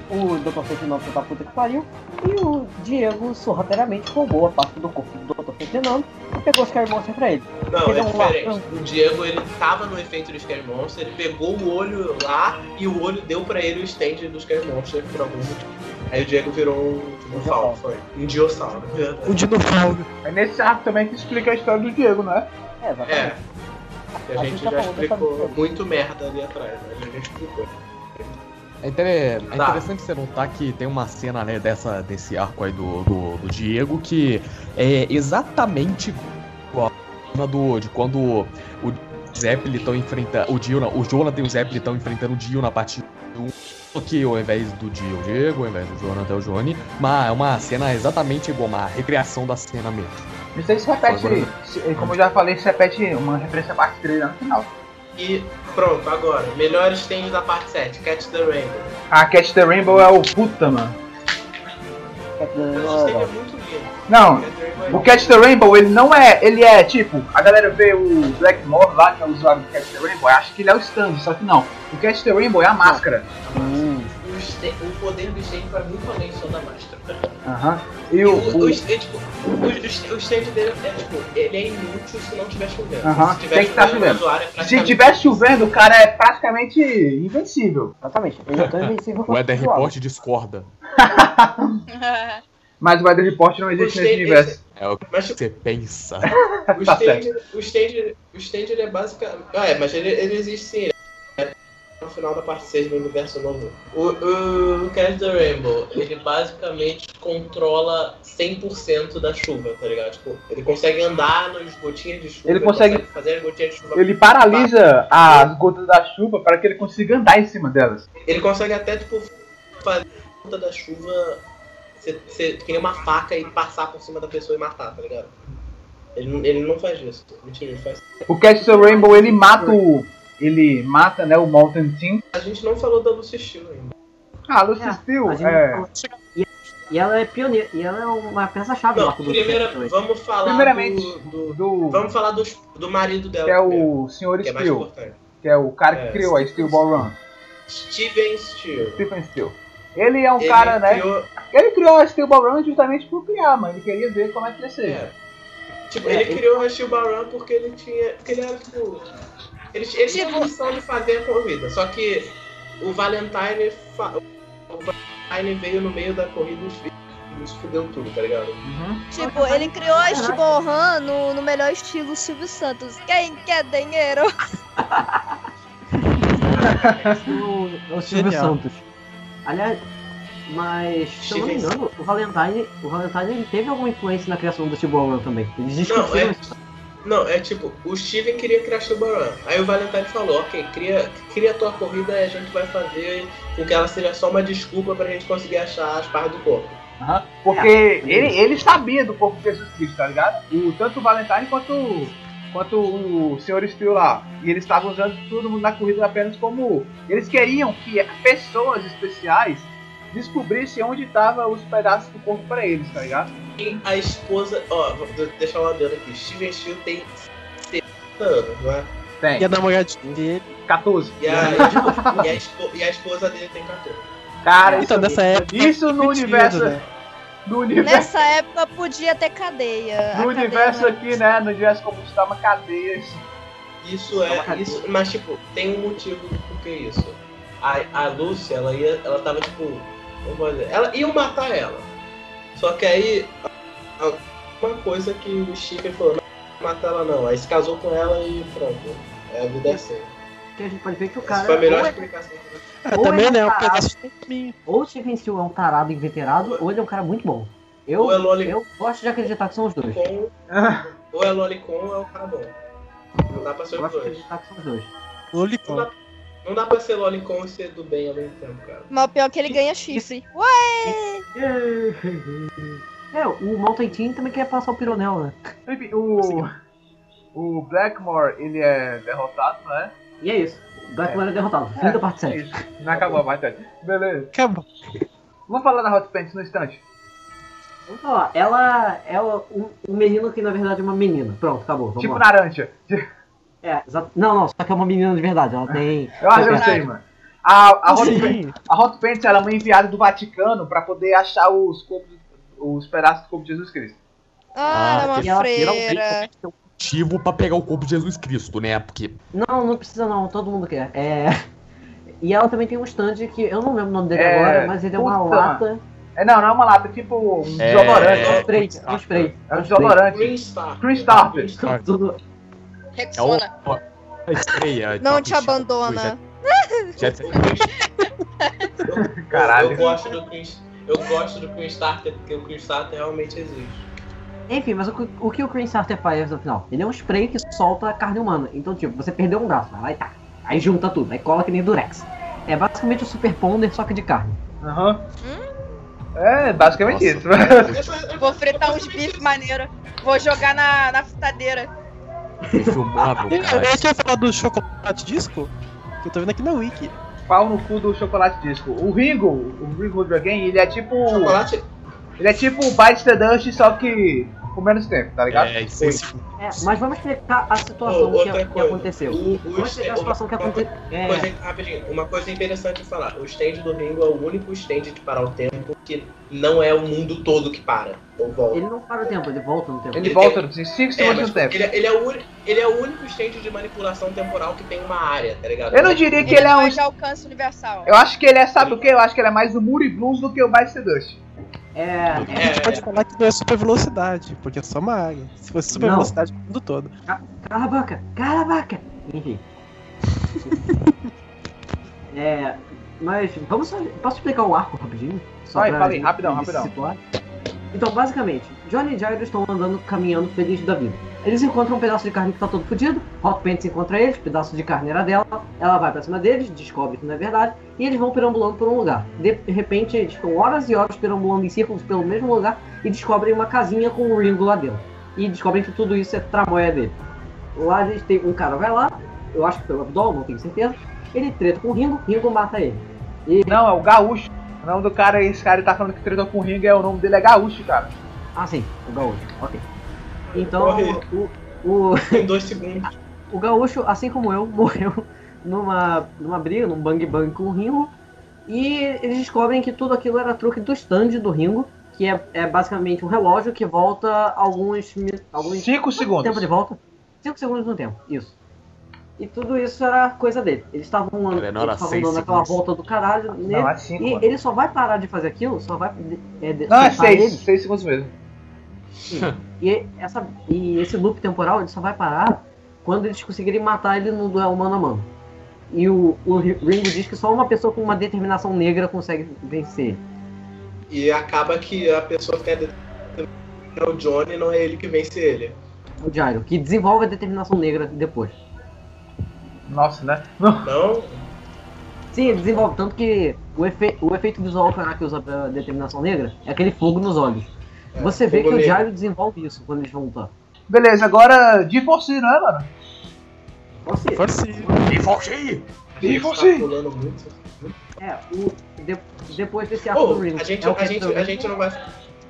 O Dr. Ferdinando foi pra puta que pariu. E o Diego sorrateiramente roubou a parte do corpo do Dr. Ferdinando e pegou os Scare Monster pra ele. Não, Ele é um diferente. O Diego, ele tava no efeito do Scare Monster, ele pegou o olho lá e o olho deu pra ele o stand do Scare Monster por algum motivo. Aí o Diego virou um dinossauro, foi. Um dinossauro. O dinossauro. É nesse arco também que explica a história do Diego, né? É, exatamente. É. Que a A gente gente tá já explicou muito merda ali atrás, né? A gente explicou. É, inter- é Tá. interessante você notar que tem uma cena né, dessa, desse arco aí do, do, do Diego que é exatamente igual a cena do, de quando o Zeppelin estão enfrentando. O Dio, não, o Jonathan e o Zeppelin estão enfrentando o Dio na parte 1. Só que ao invés do Dio, o Diego, ao invés do Jonathan, o Johnny. Mas é uma cena exatamente igual, uma recriação da cena mesmo. Isso aí se repete, Agora- se- como eu já falei, se repete uma referência parte 3 lá no final. E pronto, agora. Melhor stand da parte 7, Catch the Rainbow. A Catch the Rainbow é o puta, mano. É. Não, Catch the Rainbow é o Catch the Rainbow, ele não é. Ele é tipo, a galera vê o Blackmore lá, que é o usuário do Catch the Rainbow, acha que ele é o stand, só que não. O Catch the Rainbow é a máscara. Hum, O, stand- o poder do stand vai muito além só da máscara. Aham. E E o. o, o- o, stand, tipo, o, o stand dele é tipo, ele é inútil se não tiver chovendo. Aham, Se tiver tem que tá o chovendo. usuário é se praticamente- tiver chovendo, o cara é praticamente invencível. exatamente. Ele é tão invencível O Eder. Report discorda. Mas o Weather Report não existe O nesse universo. É o que Mas você pensa. o Tá stand, o stand, o stand ele é basicamente. Ah, é, mas ele, ele existe sim. ele É no final da parte 6 do universo novo. O, o Catch the Rainbow, ele basicamente controla 100% da chuva, tá ligado? Tipo, ele consegue andar nas gotinhas de chuva. Ele consegue- fazer as gotinhas de chuva. Ele paralisa as gotas da chuva para que ele consiga andar em cima delas. Ele consegue até, tipo, fazer a gota da chuva que nem uma faca e passar por cima da pessoa e matar, tá ligado? Ele, não- ele não faz isso. Mentira, ele faz. O Catch the Rainbow ele mata o. Ele mata né, o Mountain Team. A gente não falou da Lucy Steel ainda. Ah, Lucy É, Steel a gente é. E, e ela é pioneira, e ela é uma peça-chave do primeira, vamos falar Primeiramente, do, do- do. Vamos falar dos- do marido dela. Que é o Sr. que é Steel. Que é o cara que É, criou a Steel Ball Run. Steven Steel. Stephen Steel. Ele é um Ele cara, né? criou- Ele criou a Steel Ball Run justamente por criar, mano. Ele queria ver como é que ia ser. é. Tipo, É, ele, ele- criou a Steel Run porque ele tinha. Porque ele era tipo. Ele, ele tinha a Tipo- missão de fazer a corrida. Só que o Valentine. fa- O Valentine veio no meio da corrida e nos fudeu tudo, tá ligado? Uhum. Tipo, ele criou a Stiborran no, no melhor estilo Silvio Santos. Quem quer dinheiro? o, o Silvio Genial. Santos. Aliás, mas se eu não me engano, o Valentine, o Valentine ele teve alguma influência na criação do Run também. Eles Não, é-. Não, é tipo, o Steven queria criar Run. Aí o Valentine falou, ok, cria, cria a tua corrida e a gente vai fazer com que ela seja só uma desculpa pra gente conseguir achar as partes do corpo. Aham. Porque ele, ele sabia do corpo de Jesus Cristo, tá ligado? O, tanto o Valentine quanto, quanto o Sr. Steel lá. E eles estavam usando todo mundo na corrida apenas como. Eles queriam que pessoas especiais descobrissem onde estavam os pedaços do corpo pra eles, tá ligado? E a esposa, ó, vou de- deixar uma adendo aqui, Steven Steel tem 70 anos, não é? Tem. E a namoradinha dele. 14. E a, e a, e a espo- e a esposa dele tem 14. Cara, Então, isso, nessa época. isso no universo. né? No universo, Nessa época podia ter cadeia. no A cadeia universo aqui, né? No universo como está uma cadeia. isso. Isso é. Isso, mas tipo, tem um motivo do porquê isso. A, a Lúcia, ela ia. Ela tava tipo. Ela ia matar ela. Só que aí. a- Uma coisa que o Chifre falou, não matar ela não. Aí se casou com ela e pronto. É a vida é assim. Que a gente pode ver que o Essa cara. foi a melhor é- explicação. Ah, Ou também ele né? Um pedaço de caminho. ou o Steven Seagal é um tarado inveterado, ou ele é um cara muito bom. Eu, é Lolicon, eu gosto de acreditar que são os dois. ou é Lolicon ou é o cara bom. Não dá pra ser os dois. acreditar que são os dois. Lolicon. Não dá, não dá pra ser Lolicon e ser do bem ao mesmo tempo, cara. Mas o pior é que ele ganha chifre. Ué! É, o Mountain Team também quer passar o pironel, né? O. O Blackmore, ele é derrotado, né? E é isso. Blackmore é derrotado. Fim da parte 7. Isso. Não acabou a batalha. Beleza. Acabou. Vamos falar da Hot Pants no instante. Vamos falar, ela é um, um menino que na verdade é uma menina. Pronto, acabou. Vamos tipo lá. naranja. É, exato. Não, não, só que é uma menina de verdade. Ela tem. Eu acho que eu sei, mano. A, a, Hot Pants, Sim. a Hot Pants ela é uma enviada do Vaticano pra poder achar os corpos, os pedaços do corpo de Jesus Cristo. Ah, porque é uma Geralmente freira. tem um motivo pra pegar o corpo de Jesus Cristo, né? Porque Não, não precisa não, todo mundo quer. É. E ela também tem um stand que eu não lembro o nome dele É, agora, mas ele é uma puta, lata. É, não, não é uma lata, é tipo um É, desodorante. É um é, spray, é um spray. É um um desodorante. Green Star. Green Star. Green Star. Tudo. é o. Rexona. Não te abandona. Caralho. Eu gosto do Green, eu gosto do Green Starter porque o Green Starter realmente existe. Enfim, mas o, que- o que o Green Starter faz no final? Ele é um spray que solta a carne humana. Então, tipo, você perdeu um braço, vai lá e tá. Aí junta tudo, aí cola que nem Durex. É basicamente o Super Ponder, só que de carne. Aham. É, basicamente Nossa. isso. Vou fritar uns bifes maneiro. Vou jogar na, na fritadeira. filmado, Eu tinha falado do chocolate disco, que eu tô vendo aqui na Wiki. Pau no cu do chocolate disco. O Ringo, o Ringo Dragon, ele é tipo. Chocolate. Ele é tipo o Bites the Dust, só que com menos tempo, tá ligado? É, isso. É, mas vamos explicar a situação Ô, que, outra que coisa. aconteceu. O, o Vamos explicar a situação que uma- aconteceu. É, Coisa, uma coisa interessante de falar. O stand do Ringo é o único stand de parar o tempo que não é o mundo todo que para ou volta. ele não para o tempo, ele volta no tempo. Ele Ele volta em 5 É, segundos mas no tempo. ele, ele é o, ele é o único stand de manipulação temporal que tem uma área, tá ligado? Eu não diria que ele é um. mais de alcance universal. Eu acho que ele é, sabe o que? Eu acho que ele é mais do Moody Blues do que o the Dust. É, A gente É. pode falar que não é super velocidade, porque é só uma área. Se fosse super Não. velocidade, o mundo todo. Cala a boca, cala a boca. Enfim. é, mas vamos só, posso explicar o arco rapidinho? Vai, fala aí, gente rapidão, rapidão. situar? Então, basicamente, Johnny e Jairo estão andando, caminhando felizes da vida. Eles encontram um pedaço de carne que tá todo fodido, Hot Pants encontra eles, pedaço de carne era dela, ela vai pra cima deles, descobre que não é verdade, e eles vão perambulando por um lugar. De repente, eles ficam horas e horas perambulando em círculos pelo mesmo lugar e descobrem uma casinha com um Ringo lá dentro. E descobrem que tudo isso é tramóia dele. Lá eles têm um cara vai lá, eu acho que pelo Abdol, não tenho certeza. Ele treta com o Ringo, Ringo mata ele. E, Não, é o Gaúcho. O nome do cara, esse cara ele tá falando que tretou com o Ringo, é o nome dele é Gaúcho, cara. ah, sim, o Gaúcho, ok. Então, Corre. o, o, Em dois segundos. o Gaúcho, assim como eu, morreu numa, numa briga, num bang bang com o Ringo. E eles descobrem que tudo aquilo era truque do stand do Ringo, que é, é basicamente um relógio que volta alguns, alguns 5 Tempo segundos. de volta? 5 segundos no tempo, isso. E tudo isso era coisa dele. Eles estavam seis dando aquela volta do caralho nele. Não, é 5, e mano. ele só vai parar de fazer aquilo, só vai é, de- Não, é soltar 6. ele. 6 segundos mesmo. E, essa, e esse loop temporal ele só vai parar quando eles conseguirem matar ele no duelo mano a mano. E o, o Ringo diz que só uma pessoa com uma determinação negra consegue vencer. E acaba que a pessoa que é de- é o Johnny, não é ele que vence ele. O Gyro, que desenvolve a determinação negra depois. Nossa, né? Não. Não? Sim, ele desenvolve, tanto que o, efe, o efeito visual que o Araki usa pra determinação negra é aquele fogo nos olhos. É, Você vê que o. Gyro desenvolve isso quando eles vão lutar. Beleza, agora de você, não é, mano? Você, Force. E Foxy! A gente E tá você? pulando muito. é, o, de- depois desse arco do Ringo. a gente, é a, gente, a gente não vai.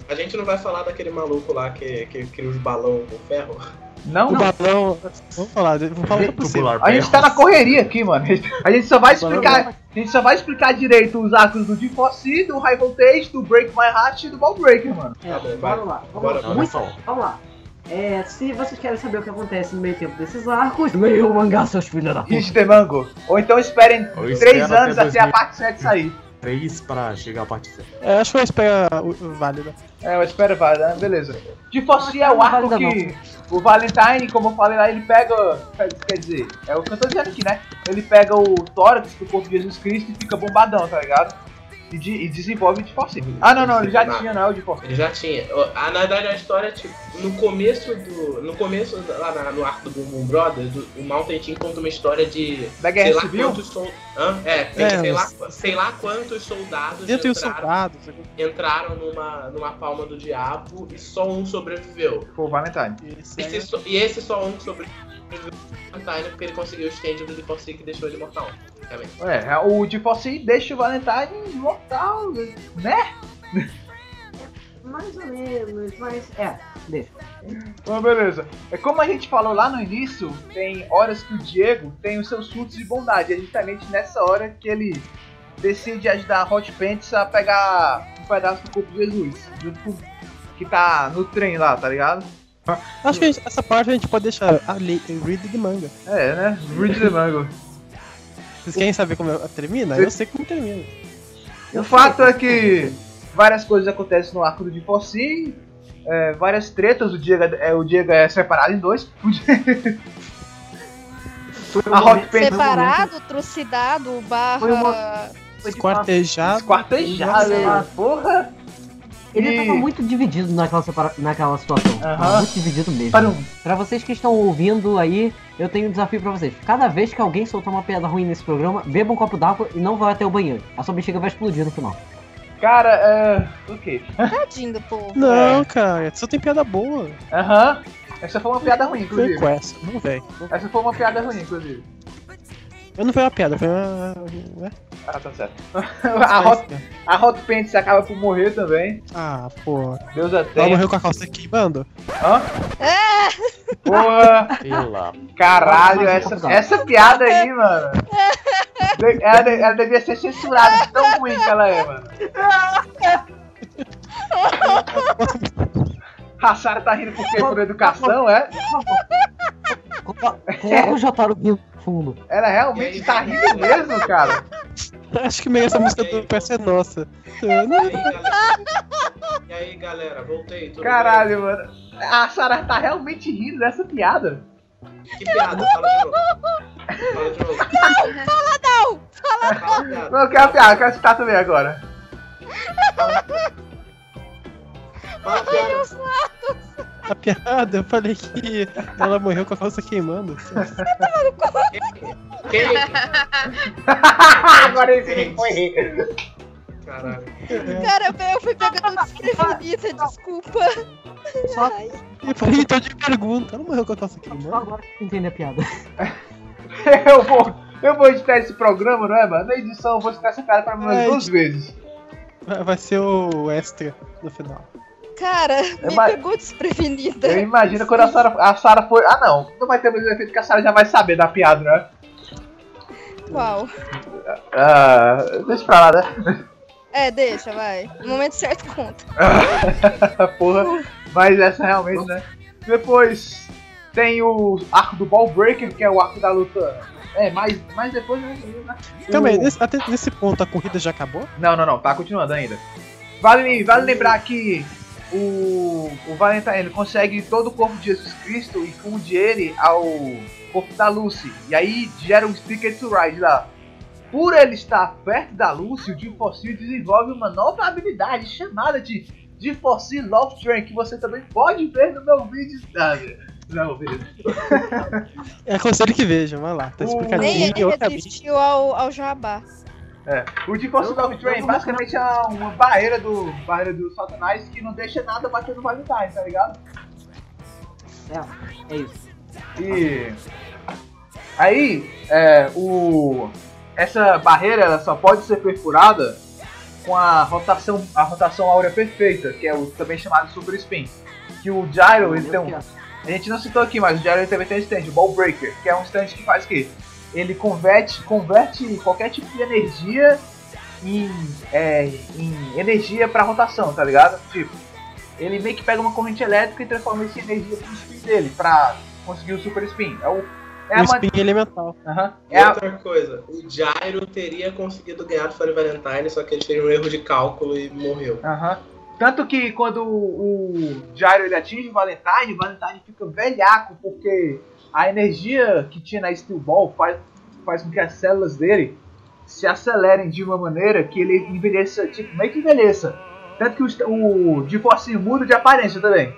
A gente não vai falar daquele maluco lá que, que cria os balão com ferro. Não? O balão. Vamos falar, vamos falar por cima. Tubular A gente tá na correria aqui, mano. A gente só vai explicar. A gente só vai explicar direito os arcos do D4C, do High Voltage, do Break My Heart e do Ball Breaker, mano. É, Tá bom, vai. vamos lá. Vamos Bora, lá. Muito-. Vamos lá. É, se vocês querem saber o que acontece no meio tempo desses arcos, leia o mangá, seus filhos da puta. Hit the Mango. Ou então esperem Eu 3 espero até anos até a 2000. parte 7 sair. 3 pra chegar a parte 7. É, acho que eu espero o- o válida. É, eu espero válida, né? beleza. De Fossi é o Não, arco que o Valentine, como eu falei lá, ele pega. Quer dizer, é o que eu tô dizendo aqui, né? Ele pega o tórax do corpo de Jesus Cristo e fica bombadão, tá ligado? E, de- e desenvolve de Fossi. Ah, não, não, ele já Não. tinha, não é o de Fossi. Ele já tinha. Na verdade, a história, tipo, no começo do. No começo, lá na- no arco do Boom Brothers, do- o Mountain Team conta uma história de. Da sei Guerra lá Civil? quantos sol... Hã? É, tem, É, sei, lá, mas- sei lá quantos soldados os entraram, soldados. entraram numa, numa palma do diabo e só um sobreviveu. Foi o Valentine. Esse Esse é- e esse só um sobreviveu Valentine porque ele conseguiu o stand do Deforce que deixou ele mortal. basicamente. É, o de Fossi deixa o Valentine imortal, né? Mais ou menos, mas. É, deixa. Então, beleza. É como a gente falou lá no início, tem horas que o Diego tem os seus surtos de bondade. É justamente nessa hora que ele decide ajudar a Hot Pants a pegar um pedaço do corpo de Jesus. Junto com que tá no trem lá, tá ligado? Acho que gente- essa parte a gente pode deixar ali, read de manga. É, né? Read the Mango. Vocês querem saber como termina? Eu sei como termina. O fato é que várias coisas acontecem no arco do Divorce, é, várias tretas, o Diego, é, o Diego é separado em dois. O Diego- Foi um A Hot momento- Pants- Separado, trucidado, barra. Foi uma- foi de Esquartejado. Esquartejado, Nossa. porra! Ele E- tava muito dividido naquela, separa... naquela situação. Aham. Tava muito dividido mesmo. Para um. Pra vocês que estão ouvindo aí, eu tenho um desafio pra vocês. Cada vez que alguém soltar uma piada ruim nesse programa, beba um copo d'água e não vá até o banheiro. A sua bexiga vai explodir no final. Cara, é. Ok. Tadinho do povo. Não, cara, só tem piada boa. Aham. Essa foi uma piada ruim, Foi inclusive. com essa, não vem. Essa foi uma piada ruim, inclusive. Eu não foi uma piada, foi uma. Ah, tá certo. a, Hot, a Hot Pants acaba por morrer também. Ah, pô. Deus a Ela morreu com a calça queimando? Hã? Porra, Pela. caralho, essa, essa piada aí, mano. De- Ela, ela devia ser censurada, tão ruim que ela é, mano. A Sarah tá rindo porque por educação, é? Coloca o Jotaro no fundo. Ela realmente tá rindo mesmo, cara. Acho que meio essa música do PS é nossa. E aí, galera? E aí, galera? Voltei. Tudo Caralho, mano. A Sarah tá realmente rindo dessa piada. bem? Que piada? Fala de novo. Fala de novo. Fala não! Fala piada. Não, eu quero a piada, eu quero citar também agora. Fala piada. A piada, eu falei que ela morreu com a calça queimando. Quem? agora ele foi rir. Caralho. Cara, eu fui pegando desprevenida, desculpa. Só, Eu falei, então de pergunta. Ela morreu com a calça só queimando? agora que eu entendi a piada. Eu vou, eu vou editar esse programa, não é, mano? Na edição eu vou citar essa piada pra mim umas Ai, duas vezes. Vai vai ser o extra no final. Cara, me mas- pegou desprevenida. Eu imagino quando a Sarah, a Sarah foi. Ah, não. Não vai ter mais efeito que a Sarah já vai saber da piada, né? Qual? Ah, deixa pra lá, né? É, deixa, vai. No momento certo conta. Porra. Mas essa realmente, né? Depois tem o arco do Ball Breaker, que é o arco da luta. É, mas, mas depois. né? Calma aí, O- nesse- até nesse ponto a corrida já acabou? Não, não, não, tá continuando ainda. Vale, vale lembrar que o, o Valentine ele consegue todo o corpo de Jesus Cristo e funde ele ao corpo da Lucy. E aí gera um Sticker to Ride lá. Por ele estar perto da Lucy, o Jim Fossil desenvolve uma nova habilidade chamada de Jim Fossil Love Train, que você também pode ver no meu vídeo. Ah, não, beleza. É aconselho que vejam, vai lá. Tá O- explicadinho. Nem ele eu acabei. resistiu ao, ao jabá. É. O Jim Fossil Love Train basicamente é uma barreira do, barreira do Satanás que não deixa nada bater no Valentine, tá ligado? É, é isso. E aí, é, o essa barreira ela só pode ser perfurada com a rotação, a rotação áurea perfeita, que é o também chamado Super Spin. Que o Gyro ele tem um, a gente não citou aqui, mas o Gyro ele também tem um stand, o Ball Breaker, que é um stand que faz o quê? Ele converte, converte qualquer tipo de energia em, é, em energia pra rotação, tá ligado? Tipo, ele meio que pega uma corrente elétrica e transforma isso em energia pro spin dele, pra conseguir o super spin. É o. É o a spin elemental. Aham. É a- Outra coisa, o Gyro teria conseguido ganhar do Funny Valentine, só que ele fez um erro de cálculo e morreu. Aham. Tanto que quando o o Gyro ele atinge o Valentine, o Valentine fica velhaco, porque a energia que tinha na Steel Ball faz, faz com que as células dele se acelerem de uma maneira que ele envelheça, tipo, meio que envelheça. Tanto que o, o GeForce muda de aparência também.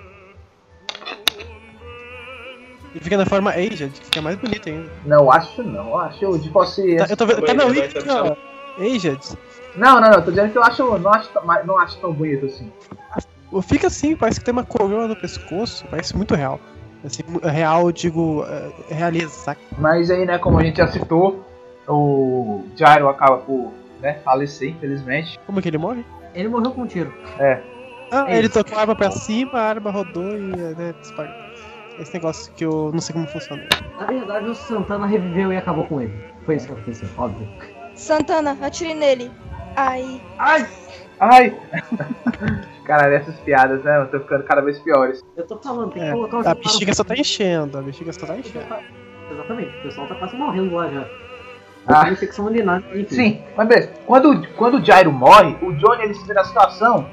Ele fica na forma Aged, que fica mais bonito ainda. Não, acho não. Acho o GeForce. Tá, eu tô vendo. Tá na Wiki ó. Aged. Não, não, não. Tô dizendo que eu acho, não, acho, tão- não acho tão bonito assim. Fica assim, parece que tem uma coroa no pescoço, parece muito real. Assim, real, eu digo, é, realiza, saca? Mas aí, né, como a gente já citou, o Gyro acaba por né, falecer, infelizmente. Como que ele morre? Ele morreu com um tiro. Ah, É ele isso. tocou a arma pra cima, a arma rodou e né, disparou. Esse negócio que eu não sei como funciona. Na verdade, o Santana reviveu e acabou com ele. Foi isso que aconteceu, óbvio. Santana, atire nele. Ai. Ai! Ai! Caralho, essas piadas, né? Eu tô ficando cada vez piores. Eu tô falando, tem que É, colocar o a bexiga só tá enchendo, a bexiga só tá enchendo. Exatamente, o pessoal tá quase morrendo lá já. Ah. Infecção urinária. Sim, mas beleza. Quando, quando o Gyro morre, o Johnny ele se vê na situação.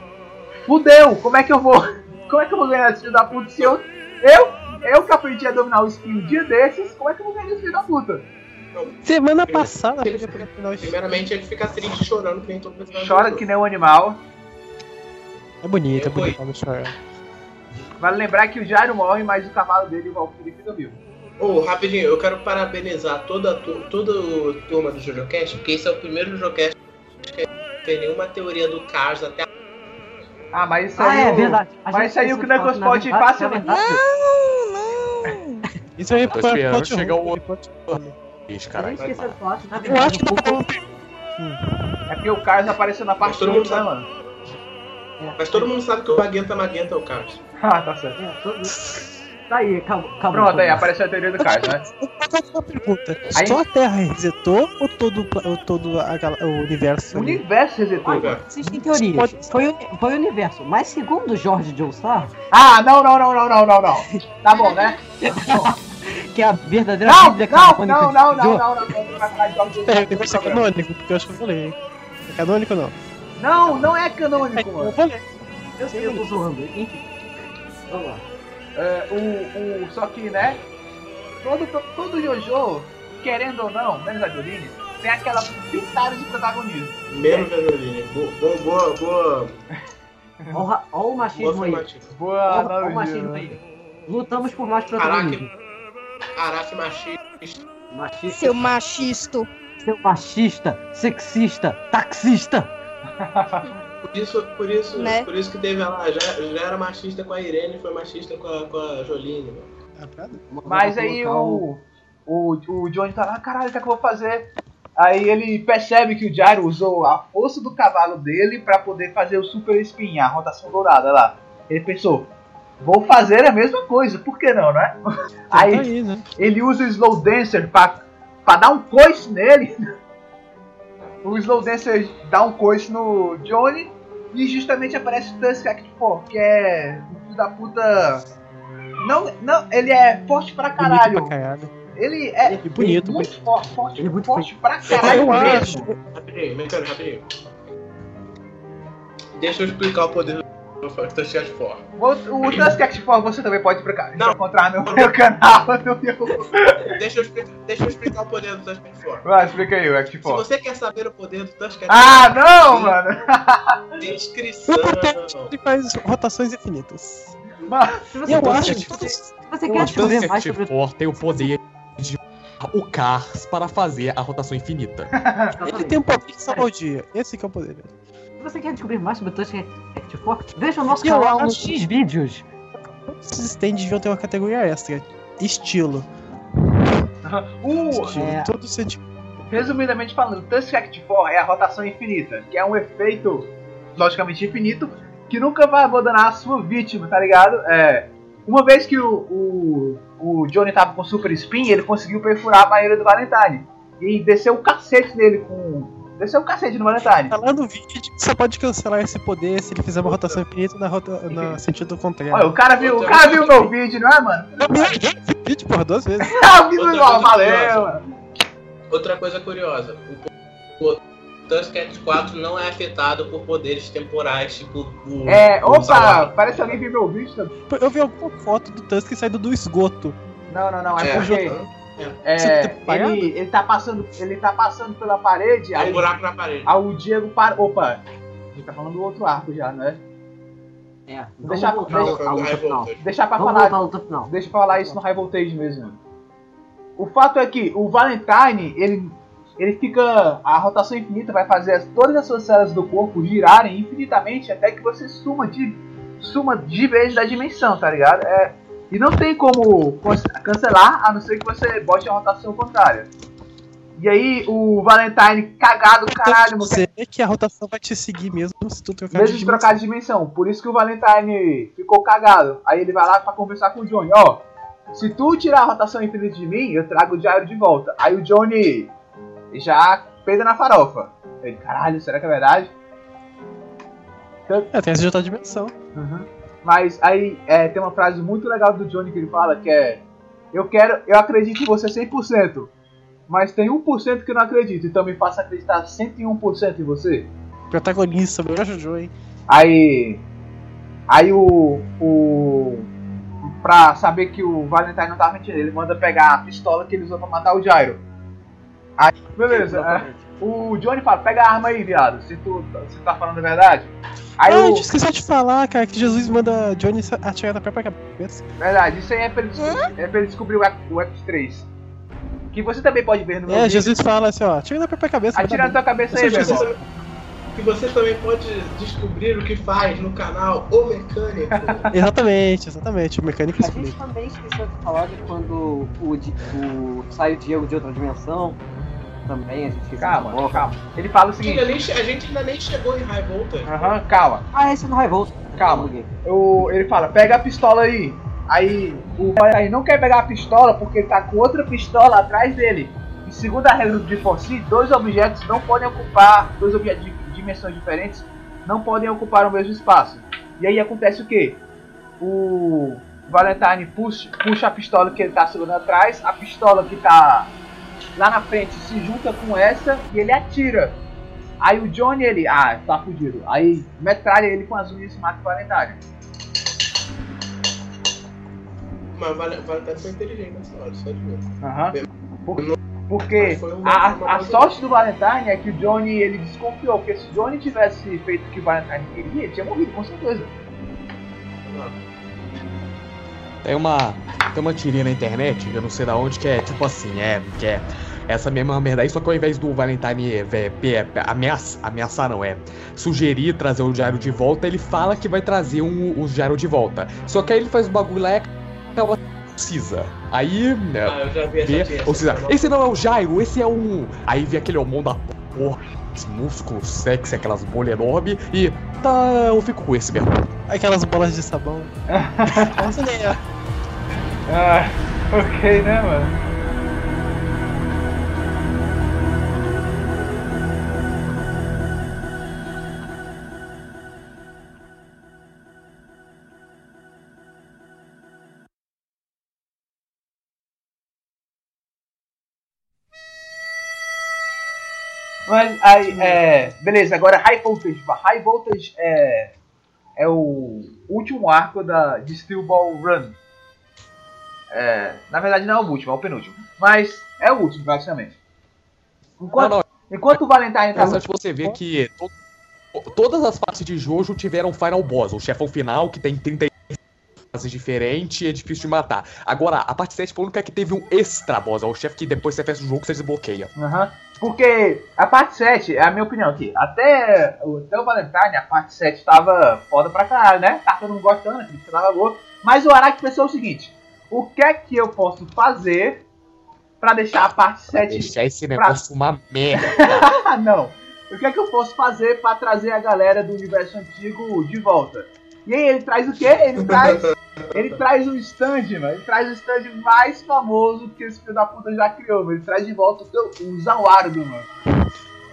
Fudeu! Como é que eu vou. Como é que eu vou ganhar esse filho da puta se eu. Eu, eu que aprendi a dominar o spin um dia desses, como é que eu vou ganhar esse filho da puta? Semana Primeiro- passada, ele- final Primeiramente, ele fica triste chorando que nem todo personagem Chora do jogo. que nem um animal. É bonito, é bonito, não chora. Vale lembrar que o Gyro morre, mas o cavalo dele, o Valkyrie, fica vivo. Ô, rapidinho, eu quero parabenizar toda a, tu- toda a turma do JoJoCast, porque esse é o primeiro JoJoCast que não tem nenhuma teoria do Cars até Ah, mas isso Ah, aí. é o- verdade. A Mas isso aí o Knuckles pode facilmente- Não, não. Isso aí esperando pode chegar o ruim. Ixi, caralho. que, na Eu acho que o dá pra É porque o Cars apareceu na parte Mas todo mundo 2, né, sabe. mano? Mas todo mundo sabe que o Magenta Magenta é o Cars. Ah, tá certo. É, todo- Tá aí, acabou. acabou Pronto, aí apareceu a teoria do Cars, né? Uma pergunta. Aí- Só a Terra resetou ou todo, ou todo a o universo? O universo resetou. Existem teorias. Pode- Foi, o- foi o universo. Mas segundo o Jorge Joestar, Ah, não, não, não, não, não, não, não. Tá bom, né? que é a verdadeira Não, Bíblia não, canônica não, não, não, não, não, não, não É, tem que ser canônico, porque eu acho que eu falei. É canônico ou não? Não, não é É, canônico, eu mano. falei. Eu sei, eu tô zoando. Enfim. Vamos lá. É, o, o, só que, né? Todo, todo, Jojo, querendo ou não, menos a Jolene, tem aquela pitada de protagonismo. menos a Joline. Boa, boa, boa, boa, Olha o machismo aí. Boa Olha o machismo aí. Lutamos por mais protagonismo. Araki machista. Machista. Seu machisto. Seu machista, sexista, taxista. Por isso, por isso, Né? por isso que teve lá, já, já era machista com a Irene e foi machista com a, com a Joline. mano. Ah, pra- Mas aí o, o, o Johnny tá lá, caralho, o que é que eu vou fazer? Aí ele percebe que o Gyro usou a força do cavalo dele pra poder fazer o super spin, a rotação dourada lá. Ele pensou, vou fazer a mesma coisa, por que não, né? Tá Aí aí, né? ele usa o Slow Dancer pra, pra dar um coice nele. O Slow Dancer dá um coice no Johnny e justamente aparece o Tusk Act 4, que é um filho da puta. Não, não, ele é forte pra caralho. pra caralho. Ele é E bonito, muito forte, forte, Ele é muito forte pra caralho Eu mesmo. acho. Rapidinho, mecânico, rapidinho. Deixa eu explicar o poder do Touch Cat 4. O, o Tusk Act 4 você também pode proca- Não. encontrar no meu canal. No meu... Deixa eu, explicar, deixa eu explicar o poder do Touch Cat 4. Vai, explica aí o Act Se 4. você quer saber o poder do Touch Cat Ah, 4, não, mano! descrição. O Protect ele faz rotações infinitas. Mano, Se você, Eu quer- acho se que você, se você O quer descobrir mais Tusk sobre Force tem o poder de o Cars para fazer a rotação infinita. Ele tem um poder de salvar o dia. Esse que é o poder dele. Se você quer descobrir mais sobre o Touch Act 4, veja o nosso E eu canal no acho- X vídeos. Esses stands deviam ter uma categoria extra. Estilo. o, Estilo. é. Todo sentido. Resumidamente falando, o Tusk Act 4 é a rotação infinita, que é um efeito logicamente infinito que nunca vai abandonar a sua vítima, tá ligado? É, uma vez que o, o, o Johnny tava com Super Spin, ele conseguiu perfurar a barreira do Valentine. E desceu o cacete nele com. Desceu o cacete no Valentine. Tá lá no vídeo que só pode cancelar esse poder se ele fizer uma rotação infinita na, rota, no sentido contrário. Olha, o cara viu, o cara viu meu vídeo, não é, mano? Eu vi esse vídeo, porra, duas vezes. Ah, o valeu, curiosa. mano. Outra coisa curiosa, o, o Tuskett 4 não é afetado por poderes temporais, tipo o. É, o opa, parece que alguém viu meu vídeo também. Eu vi alguma foto do Tusk saindo do esgoto. Não, não, não, é, É, porque. é, É, tá ele, ele tá passando, ele tá passando pela parede, é um aí, buraco na parede. aí o Diego para. Opa, a gente tá falando do outro arco já, não é? É, Deixa- voltar deixa- luta final. Deixa pra Vamos falar. luta final. Deixa eu falar isso no High Voltage mesmo. O fato é que o Valentine, ele, ele fica. A rotação infinita vai fazer as- todas as suas células do corpo girarem infinitamente até que você suma de. suma de vez da dimensão, tá ligado? É, e não tem como cancelar a não ser que você bote a rotação contrária. E aí o Valentine cagado, caralho, então, você você que a rotação vai te seguir mesmo se tu trocar mesmo de trocar de dimensão. Por isso que o Valentine ficou cagado. Aí ele vai lá pra conversar com o Johnny. Ó, se tu tirar a rotação infinita de mim, eu trago o Jairo de volta. Aí o Johnny já peida na farofa. Ele, caralho, será que é verdade? É, tem essa de outra dimensão. Mas aí é, tem uma frase muito legal do Johnny que ele fala que é Eu quero, eu acredito em você 100%, mas tem 1% que eu não acredito, então me faça acreditar 101% em você. Protagonista, melhor Jojo, hein? Aí. Aí o. O. Pra saber que o Valentine não tava mentindo, ele manda pegar a pistola que ele usou pra matar o Gyro. Aí, beleza. é, o Johnny fala: pega a arma aí, viado, se tu, se tu tá falando a verdade. Aí ah, o. eu tinha esquecido de falar, cara, que Jesus manda Johnny atirar na própria cabeça. Verdade, isso aí é pra ele descobrir, é pra ele descobrir o, Act, o Act 3. Que você também pode ver no meu É, vídeo. Jesus fala assim, ó, atira na própria cabeça. Atira na tua cabeça aí, meu irmão. Jesus. Que você também pode descobrir o que faz no canal O Mecânico. Exatamente, exatamente, o mecânico A gente explica. também esqueceu de falar de quando o, Di- o, sai o Diego de outra dimensão. Também a gente Calma, calma. Ele fala o seguinte: a gente ainda nem chegou em High Voltage. aham, calma. Ah, esse é no Revolt. Calma. o, ele fala, pega a pistola aí. Aí o aí não quer pegar a pistola porque ele tá com outra pistola atrás dele. E segundo a regra de Force, dois objetos não podem ocupar, dois objetos de dimensões diferentes não podem ocupar o mesmo espaço. E aí acontece o que? O Valentine puxa, puxa a pistola que ele tá segurando atrás, a pistola que tá lá na frente se junta com essa e ele atira. Aí o Johnny, ele, ah, tá fudido. Aí metralha ele com as unhas e mata o Valentine. Mas vale, vale até foi inteligente nessa hora, só de ver. Aham. Por- porque a, a coisa- sorte do Valentine é que o Johnny ele desconfiou, porque se o Johnny tivesse feito o que o Valentine queria, ele tinha morrido, com certeza. Tem uma, tem uma tirinha na internet, eu não sei da onde, que é tipo assim, é, que é essa mesma merda aí, só que ao invés do Valentine é, é, é, ameaça, ameaçar não, é sugerir trazer o Diário de volta, ele fala que vai trazer um, o Diário de volta. Só que aí ele faz o bagulho lá e acaba precisa. Aí, né, Ah, eu já vi essa vê, ou esse não é o Jairo, esse é um. Aí vê aquele homão da porra, esse músculo sexy, aquelas bolhas enormes, e tá, eu fico com esse mesmo. Aquelas bolas de sabão. Nossa, né? Ah, ok, né, mano? Mas aí, é. Beleza, agora High Voltage. High Voltage é. É o último arco da, de Steel Ball Run. É, na verdade não é o último, é o penúltimo. Mas é o último, basicamente. Enquanto, Não, não, enquanto o Valentine É interessante você ver que to- todas as fases de Jojo tiveram final boss. O chefão final, que tem 30 fases diferentes, é difícil de matar. Agora, a parte 7 foi a única que teve um extra boss. É o chefe que depois você faz o jogo, você desbloqueia. Aham. Porque a parte 7, é a minha opinião aqui. Até o, o Valentine, a parte 7 tava foda pra caralho, né? Tá todo mundo gostando, a crítica tava boa. Mas o Araki pensou o seguinte: o que é que eu posso fazer pra deixar a parte 7 Deixar esse negócio uma merda. Não. O que é que eu posso fazer pra trazer a galera do universo antigo de volta? E aí ele traz o quê? Ele traz Ele traz um stand, mano. Ele traz o stand mais famoso que esse filho da puta já criou, mano. Ele traz de volta o, teu, o Zawardo, mano.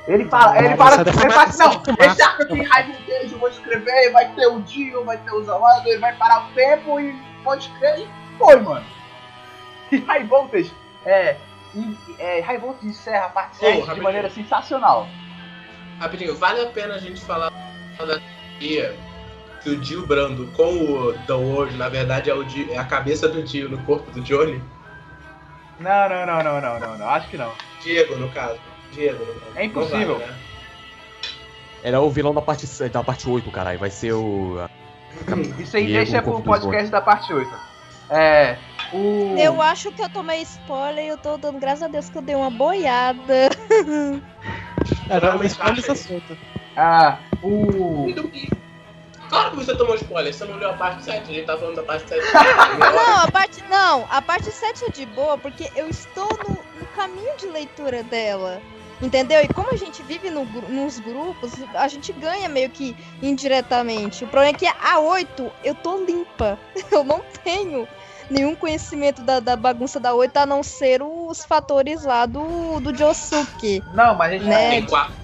Ele fala, ele fala, ele fala assim, não, esse arco aqui, High Voltage, eu vou escrever, vai ter o Dio, vai ter o Zawardo, ele vai parar o tempo e pode escrever. E foi, mano. E High Voltage, é, e, é High Voltage encerra a parte Ô, 7 de rapidinho. maneira sensacional. Rapidinho, vale a pena a gente falar da teoria que o Dio Brando com o The World, na verdade, é, o Dio- é a cabeça do Dio no corpo do Johnny? Não, não, não, não, não, não, não, acho que não. Diego, no caso. Diego, no caso. É impossível. Vale, né? Era o vilão da parte, da parte 8, caralho. Vai ser o. Isso aí Diego deixa pro podcast da parte 8. É, o... Eu acho que eu tomei spoiler e eu tô dando graças a Deus que eu dei uma boiada. Era uma essa isso. solta. Ah, o... E do que? Claro que você tomou spoiler, você não leu a parte 7, a gente tá falando da parte 7. Não, a parte. Não, a parte 7 é de boa, porque eu estou no, no caminho de leitura dela. Entendeu? E como a gente vive no nos grupos, a gente ganha meio que indiretamente. O problema é que a 8 eu tô limpa. Eu não tenho nenhum conhecimento da, da bagunça da 8, a não ser os fatores lá do, do Josuke. Não, mas a gente, Né? Tem quatro.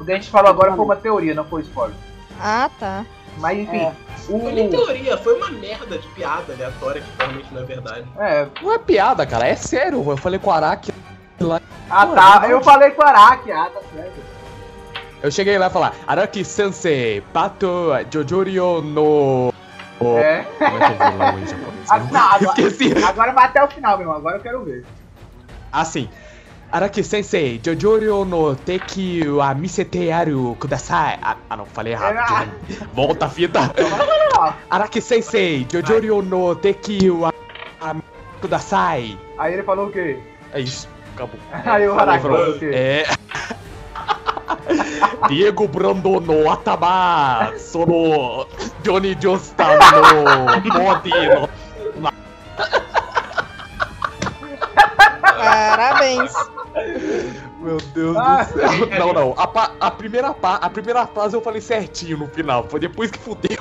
o que a gente falou agora foi uma teoria, não foi spoiler. Ah, tá. Mas enfim, É. Foi nem o... teoria, foi uma merda de piada aleatória que realmente não é verdade. É, Não é piada, cara. É sério. Eu falei com o Araki lá. ah Pô, tá, não. eu falei com o Araki, ah, tá certo. Eu cheguei lá e falar: Araki Sensei, Pato Jojorio no. É. Como é que é o vilão em japonês? Ah, não, agora, Esqueci. agora vai até o final, meu irmão, agora eu quero ver. Assim. Araki Sensei, Jojorio no Teki wa Misete Aru Kudasai. Ah, ah, não, falei errado. Ah. novo. Volta a fita. Araki Sensei, Jojorio no Teki wa Kudasai. Aí ele falou o quê? É isso, acabou. Aí o Araki falou, o quê? É. Diego Brando no Atama, Sono Johnny Joestar no Body no Deus Ah. do céu. Não, não. A, pa- a primeira pa- a primeira frase eu falei certinho no final. Foi depois que fudeu.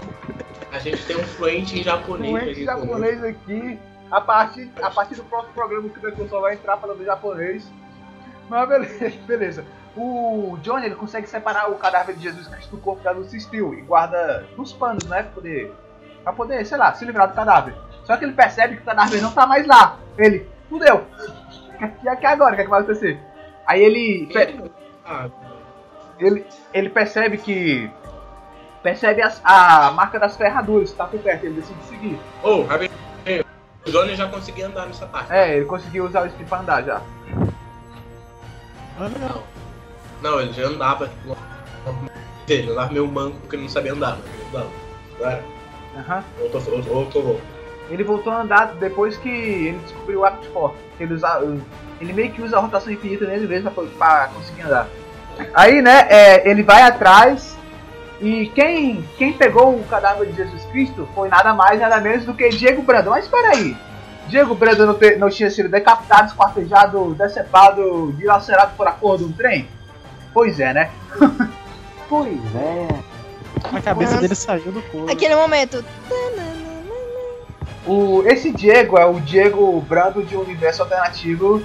A gente tem um fluente em japonês. Fluente aqui japonês aqui. A partir, a partir do próximo programa que o só vai entrar falando japonês. Mas beleza, beleza. O Johnny ele consegue separar o cadáver de Jesus Cristo do corpo da Lucy Steele e guarda nos panos, né? Pra poder, pra poder, sei lá, se livrar do cadáver. Só que ele percebe que o cadáver não tá mais lá. Ele, fudeu. E aqui agora, o que, é que vai acontecer? Aí ele, Ele- Ah, ele, ele percebe que. Percebe as- a marca das ferraduras que tá por perto, ele decide seguir. oh, rapidinho. O Johnny já conseguia andar nessa parte. É, ele conseguiu usar o skin pra andar já. Ah, legal. Não, ele já andava, tipo, ele andava meio manco porque ele não sabia andar. Mas não, agora, Aham. voltou, voltou, voltou. Ele voltou a andar depois que ele descobriu o Act Force. Ele, usa, ele meio que usa a rotação infinita nele mesmo pra, pra conseguir andar. Aí, né, é, ele vai atrás e quem, quem pegou o cadáver de Jesus Cristo foi nada mais, nada menos do que Diego Brando. Mas espera aí, Diego Brando não, te- não tinha sido decapitado, esquartejado, decepado, dilacerado por a porra de um trem? Pois é, né? Pois é. A cabeça Nossa. dele saiu do corpo. Aquele momento. O, esse Diego é o Diego Brando de um universo alternativo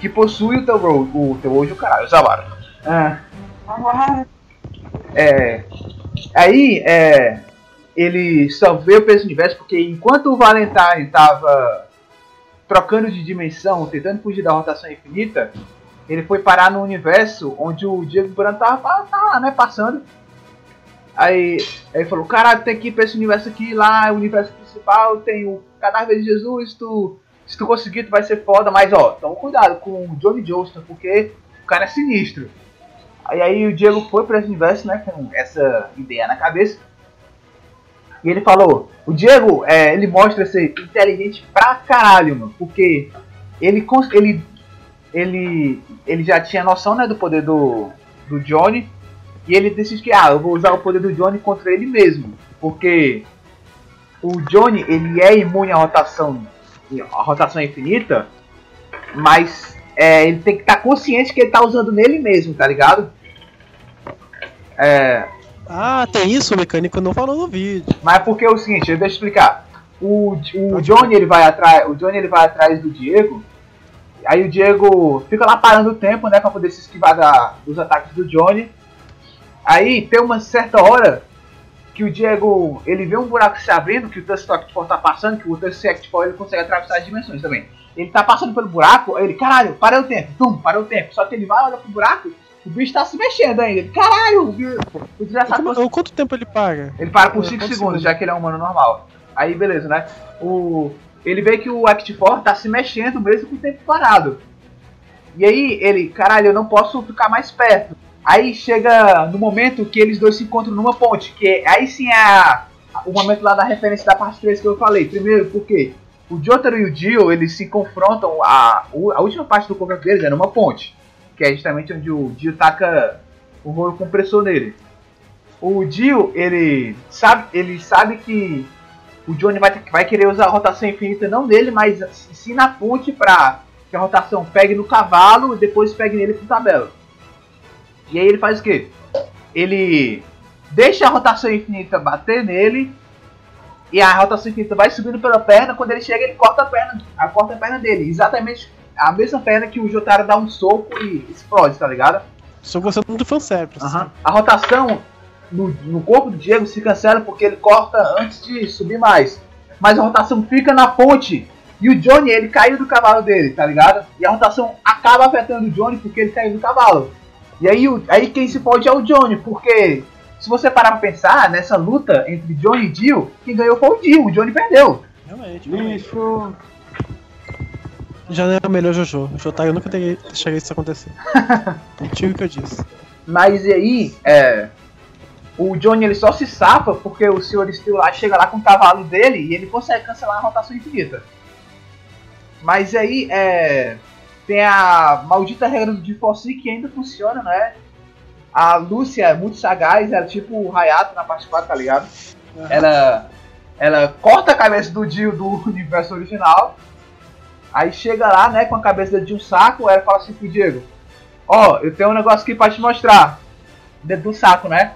que possui o teu Road, o hoje o caralho, o Zavara. Ah, é. Aí, é. Ele só veio pra esse universo porque enquanto o Valentine tava trocando de dimensão, tentando fugir da rotação infinita, ele foi parar no universo onde o Diego Brando tava, tava lá, né, passando. Aí, aí ele falou, caralho, tem que ir pra esse universo aqui, lá, o universo principal, tem o cadáver de Jesus, tu, se tu conseguir tu vai ser foda, mas ó, toma cuidado com o Johnny Johnston, porque o cara é sinistro. Aí, aí o Diego foi pra esse universo, né, com essa ideia na cabeça. E ele falou, o Diego, é, ele mostra ser inteligente pra caralho, mano, porque ele, ele, ele, ele já tinha noção, né, do poder do, do Johnny, e ele decide que, ah, eu vou usar o poder do Johnny contra ele mesmo. Porque o Johnny, ele é imune à rotação, à rotação infinita, mas é, ele tem que estar consciente que ele tá usando nele mesmo, tá ligado? É, Ah, tem isso, o mecânico não falou no vídeo. mas porque é o seguinte, deixa eu explicar. o, o Johnny ele vai atrás, o Johnny ele vai atrás do Diego. Aí o Diego fica lá parando o tempo, né, para poder se esquivar da, dos ataques do Johnny. Aí tem uma certa hora que o Diego ele vê um buraco se abrindo, que o Tusk tá passando, que o Tusk ele consegue atravessar as dimensões também. Ele tá passando pelo buraco, aí ele, caralho, parei o tempo, tum, parou o tempo. Só que ele vai, olha pro buraco, o bicho tá se mexendo ainda. Caralho, o, bicho, o desgraçado. Como- Quanto tempo ele paga? Ele para por É, 5 quantos segundos, segundos? já que ele é um humano normal. Aí beleza, né? O, ele vê que o Act4 tá se mexendo mesmo com o tempo parado. E aí ele, caralho, eu não posso ficar mais perto. Aí chega no momento que eles dois se encontram numa ponte, que aí sim é a- o momento lá da referência da parte 3 que eu falei. Primeiro, porque o Jotaro e o Dio, eles se confrontam, a, a última parte do confronto deles é numa ponte. Que é justamente onde o Dio taca o rolo compressor nele. O Dio, ele sabe, ele sabe que o Johnny vai, vai querer usar a rotação infinita não nele, mas sim na ponte pra que a rotação pegue no cavalo e depois pegue nele com tabela. E aí ele faz o quê? Ele deixa a rotação infinita bater nele e a rotação infinita vai subindo pela perna. Quando ele chega, ele corta a perna, a corta a perna dele. Exatamente a mesma perna que o Jotaro dá um soco e explode, tá ligado? Estou gostando do fanservice. Aham. A rotação no, no corpo do Diego se cancela porque ele corta antes de subir mais. Mas a rotação fica na ponte. E o Johnny, ele caiu do cavalo dele, tá ligado? E a rotação acaba afetando o Johnny porque ele caiu do cavalo. E aí, o- aí quem se pode é o Johnny, porque se você parar pra pensar nessa luta entre Johnny e Dio, quem ganhou foi o Dio, o Johnny perdeu. Realmente, realmente. Lixo. Já não é o melhor Jojo. O Jotaro nunca teria- deixaria isso acontecer. Contigo que eu disse. Mas e aí, é, o Johnny ele só se safa porque o Sr. Steel lá chega lá com o cavalo dele e ele consegue cancelar a rotação infinita. Mas aí, é, tem a maldita regra do Force que ainda funciona, né? A Lúcia é muito sagaz, ela é tipo o Hayato na parte 4, tá ligado? Ela, ela corta a cabeça do Dio do universo original, aí chega lá, né, com a cabeça de um saco, ela fala assim pro Diego, ó, eu tenho um negócio aqui pra te mostrar. Dentro do saco, né?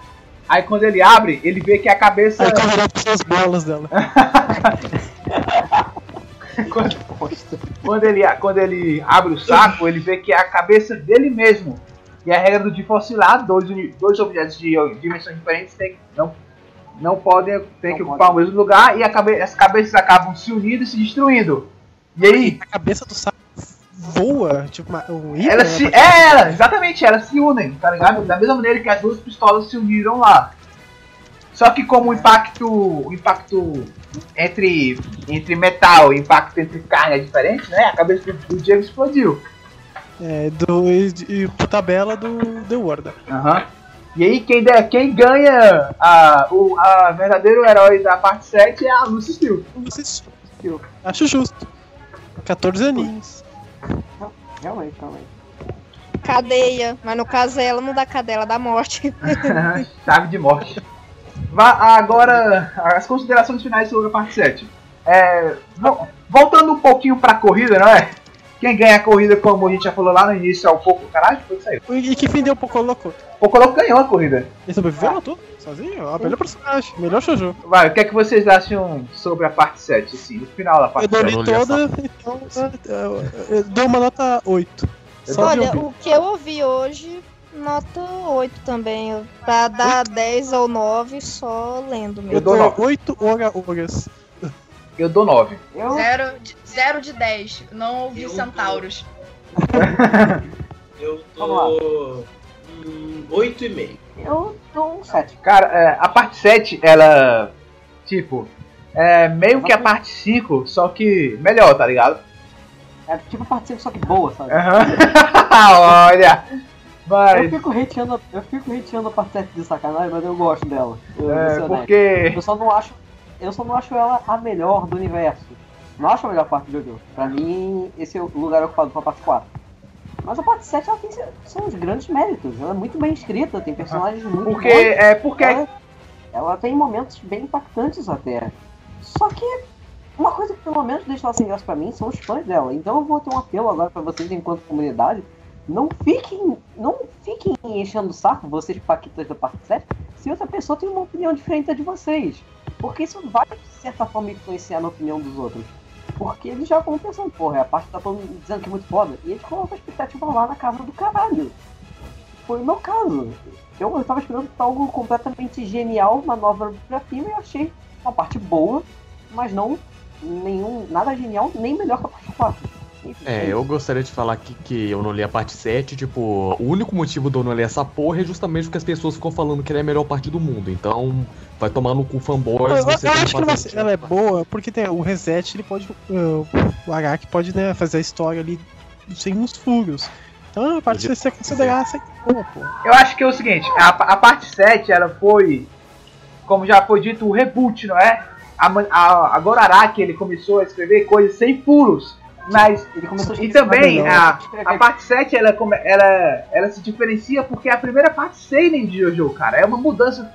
Aí quando ele abre, ele vê que a cabeça. Aí as bolas dela. quando, quando ele, quando ele abre o saco, ele vê que é a cabeça dele mesmo. E a regra do Diforce lá, dois, dois objetos de dimensões diferentes tem, não, não podem tem que Não ocupar o mesmo lugar e a cabe, as cabeças acabam se unindo e se destruindo. E aí, A cabeça do saco voa, tipo uma, um ímã, Elas se. né? É, ela, exatamente, elas se unem, tá ligado? Da mesma maneira que as duas pistolas se uniram lá. Só que como o impacto. O impacto entre, entre metal e impacto entre carne é diferente, né? A cabeça do, do Diego explodiu. É, do, e, e por tabela do The World. Aham. E aí quem, der, quem ganha a, o a verdadeiro herói da parte 7 é a Lucy Steel. Vocês Acho justo. 14 aninhos. Realmente, realmente. Cadeia. Mas no caso ela não dá cadeia, ela dá morte. Chave de morte. Vá agora as considerações finais sobre a parte 7. É, vo- voltando um pouquinho pra corrida, não é? Quem ganha a corrida, como a gente já falou lá no início, é o Poco. Caralho, foi isso aí. E que fim deu Poco Louco? O Poco Louco ganhou a corrida. Ele sobreviveu tudo? Sozinho? A melhor personagem, melhor Shoujo. Vai, o que é que vocês acham sobre a parte 7, assim, no final da Eu parte dou 7? li não li essa toda, então é, é, eu dou uma nota 8. Só de Olha, o que eu ouvi hoje, nota 8 também. eu- Pra dar 10 ou 9 só lendo Eu mesmo. dou dou nove. 8 hora horas. Eu dou 9. Eu, Zero de, zero de 10. Não ouvi Eu centauros. Eu Vamos dou. Hum, 8,5. eu dou um 7. Cara, é, a parte 7, ela. Tipo. É meio que a parte 5, só que melhor, tá ligado? É tipo a parte 5, só que boa, sabe? Aham. Olha! Eu Mas. fico hateando, eu fico hateando a parte 7 de sacanagem, mas eu gosto dela. Eu, É, porque. eu só não acho. Eu só não acho ela a melhor do universo. Não acho a melhor parte do jogo. Pra mim, esse é o lugar ocupado pra parte 4. Mas a parte 7 ela tem seu- seus grandes méritos. Ela é muito bem escrita, tem personagens muito Porque. bons. É porque. Ela, ela tem momentos bem impactantes até. Só que uma coisa que pelo menos deixa ela sem graça pra mim são os fãs dela. Então eu vou ter um apelo agora pra vocês enquanto comunidade. Não fiquem, não fiquem enchendo o saco, vocês paquitas da parte 7, se outra pessoa tem uma opinião diferente da de vocês. Porque isso vai, de certa forma, influenciar na opinião dos outros. Porque eles já vão pensando, porra, a parte tá todo mundo dizendo que é muito foda. E eles colocam a expectativa lá na casa do caralho. Foi o meu caso. Eu, eu tava esperando algo completamente genial, uma nova pra filme, e eu achei uma parte boa, mas não nenhum, nada genial, nem melhor que a parte 4. É, eu gostaria de falar aqui que eu não li a parte 7, tipo, o único motivo de eu não ler essa porra é justamente porque as pessoas ficam falando que ela é a melhor parte do mundo. Então, vai tomar no cu fanboys, Eu, eu acho que ela, é boa porque tem o reset, ele pode. uh, o Araki pode né, fazer a história ali sem uns furos. Então a parte Podia- de você considerar essa boa, pô. Eu acho que é o seguinte, a, a parte 7, ela foi, como já foi dito, o reboot, não é? A, a, agora Araki, ele começou a escrever coisas sem furos, mas... Ele começou a E também, a, a parte 7, ela, ela, ela se diferencia porque é a primeira parte seinen de Jojo, cara. É uma mudança,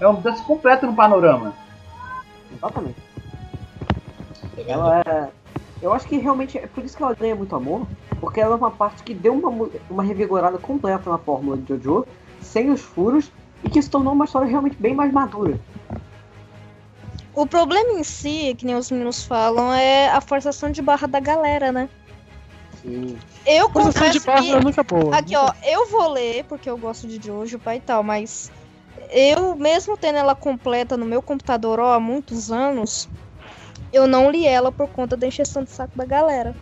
é uma mudança completa no panorama. Exatamente. Ela é. Eu acho que realmente é por isso que ela ganha muito amor, porque ela é uma parte que deu uma, uma revigorada completa na fórmula de Jojo, sem os furos, e que se tornou uma história realmente bem mais madura. O problema em si, que nem os meninos falam, é a forçação de barra da galera, né? Sim. Eu Forçação de confesso barra que... é nunca boa. Aqui, ó, eu vou ler, porque eu gosto de Jojo, pai e tal, mas eu, mesmo tendo ela completa no meu computador ó, há muitos anos, eu não li ela por conta da encheção de saco da galera.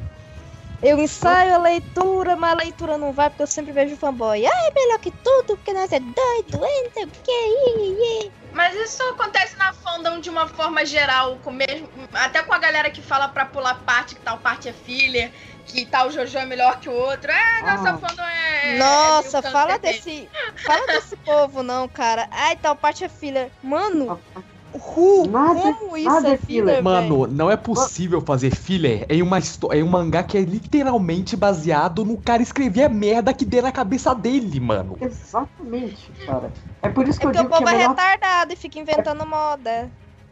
Eu ensaio a leitura, mas a leitura não vai, porque eu sempre vejo fanboy. Ah, é melhor que tudo, porque nós é doido, hein, não sei o que, ih, ih. Mas isso acontece na fandom de uma forma geral, com mesmo, até com a galera que fala pra pular parte, que tal parte é filler, que tal Jojo é melhor que o outro. É, nossa Ah. fandom é. Nossa, é fala desse. Fala desse povo, não, cara. Ai, tal parte é filler. Mano, Ru, Nada- como isso nada é é filler. filler, Mano, não é possível fazer filler em uma em um mangá que é literalmente baseado no cara escrever a merda que dê na cabeça dele, mano. Exatamente, cara. É por isso que É eu porque o digo que povo é é melhor. retardado e fica inventando moda.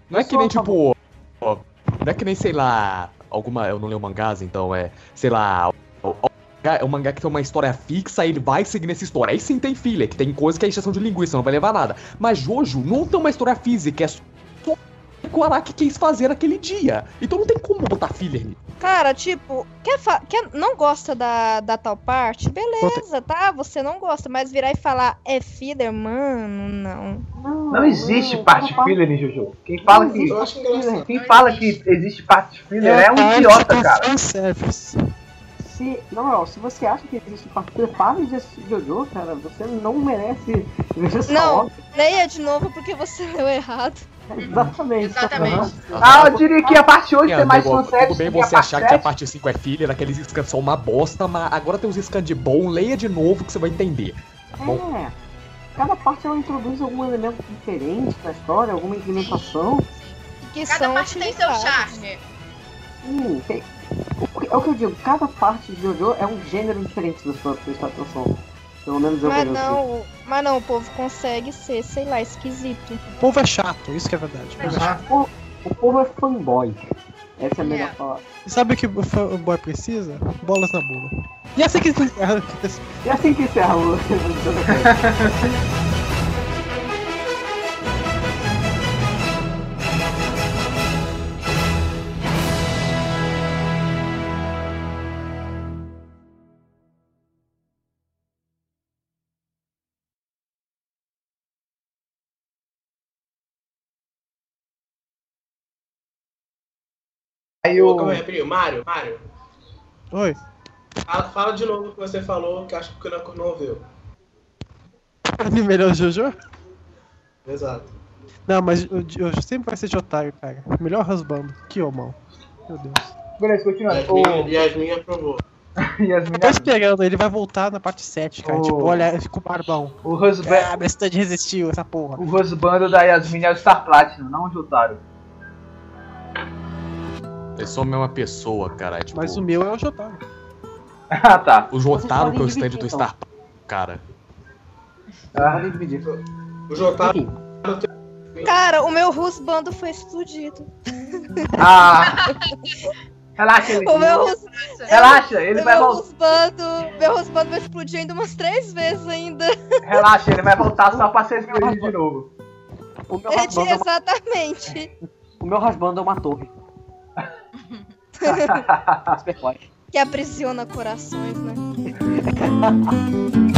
Não é que nem a tipo. ó, Não é que nem, sei lá. Alguma. Eu não leio mangás, então é. Sei lá. o- o- É um mangá que tem uma história fixa, ele vai seguir nessa história. Aí sim tem filler, que tem coisa que é extensão de linguiça, não vai levar nada. Mas Jojo não tem uma história física, é só o que o Araki quis fazer naquele dia. Então não tem como botar filler nisso. Cara, tipo, quer, fa- quer não gosta da, da tal parte? Beleza, tá? Você não gosta, mas virar e falar é filler, mano, não. Não, Não existe não, parte cada filler em Jojo. Quem fala Não que, quem fala que existe parte filler é um parte idiota, cara. fanservice. Se, não, não, se você acha que existe parte parte de Jojo, cara, você não merece ver essa Não. obra. Leia de novo porque você leu errado. Exatamente. Exatamente. Ah, eu diria que a parte 8 É, tem mais fanservice tudo bem você achar que a 7. parte 5 é filler, aqueles scans são uma bosta, mas agora tem uns scans de bom, leia de novo que você vai entender. Bom. É. Cada parte ela introduz algum elemento diferente na história, alguma implementação. Que Cada são parte tem seu charme. Hum, tem- É o que eu digo, cada parte de Jojo é um gênero diferente da sua prestar atenção. Pelo menos eu Mas vejo assim. não, mas não, o povo consegue ser, sei lá, esquisito. O povo é chato, isso que é verdade. O povo é chato. O, o povo é fanboy. Essa é a melhor É. palavra. E sabe o que o fã- o boy precisa? Bolas na bunda. E assim que E assim que encerra o. Aí o. calma aí, rapidinho. Mário, Mário. Oi. Fala, fala de novo o que você falou, que acho que o Kanako não ouviu. Anime melhor Jojo? Exato. Não, mas o Jojo sempre vai ser de otário, cara. Melhor husbando. Que homão. Meu Deus. Beleza, continuando. Yasmin, O Yasmin aprovou. Yasmin, Eu tô esperando, ele vai voltar na parte 7, cara. Oh. Tipo, olha, com o barbão. o husband, Ah, minha cidade resistiu, essa porra. o husband da Yasmin é o Star Platinum, não o Jotaro. É só a mesma pessoa, cara. é Tipo, Mas o meu é o Jotaro. Ah, tá. o Jotaro que é o stand dividir, do então. Star cara. Ah, dividir. O Jotaro. Enfim, Cara, o meu rusbando foi explodido. Ah, relaxa, ele. O meu, rus, Relaxa, ele o vai meu voltar. rusbando, meu rusbando vai explodir ainda umas três vezes ainda. Relaxa, ele vai voltar só pra ser escolhido de novo. O meu É, é uma, exatamente. o meu rasbando é uma torre. Forte. Que aprisiona corações, né?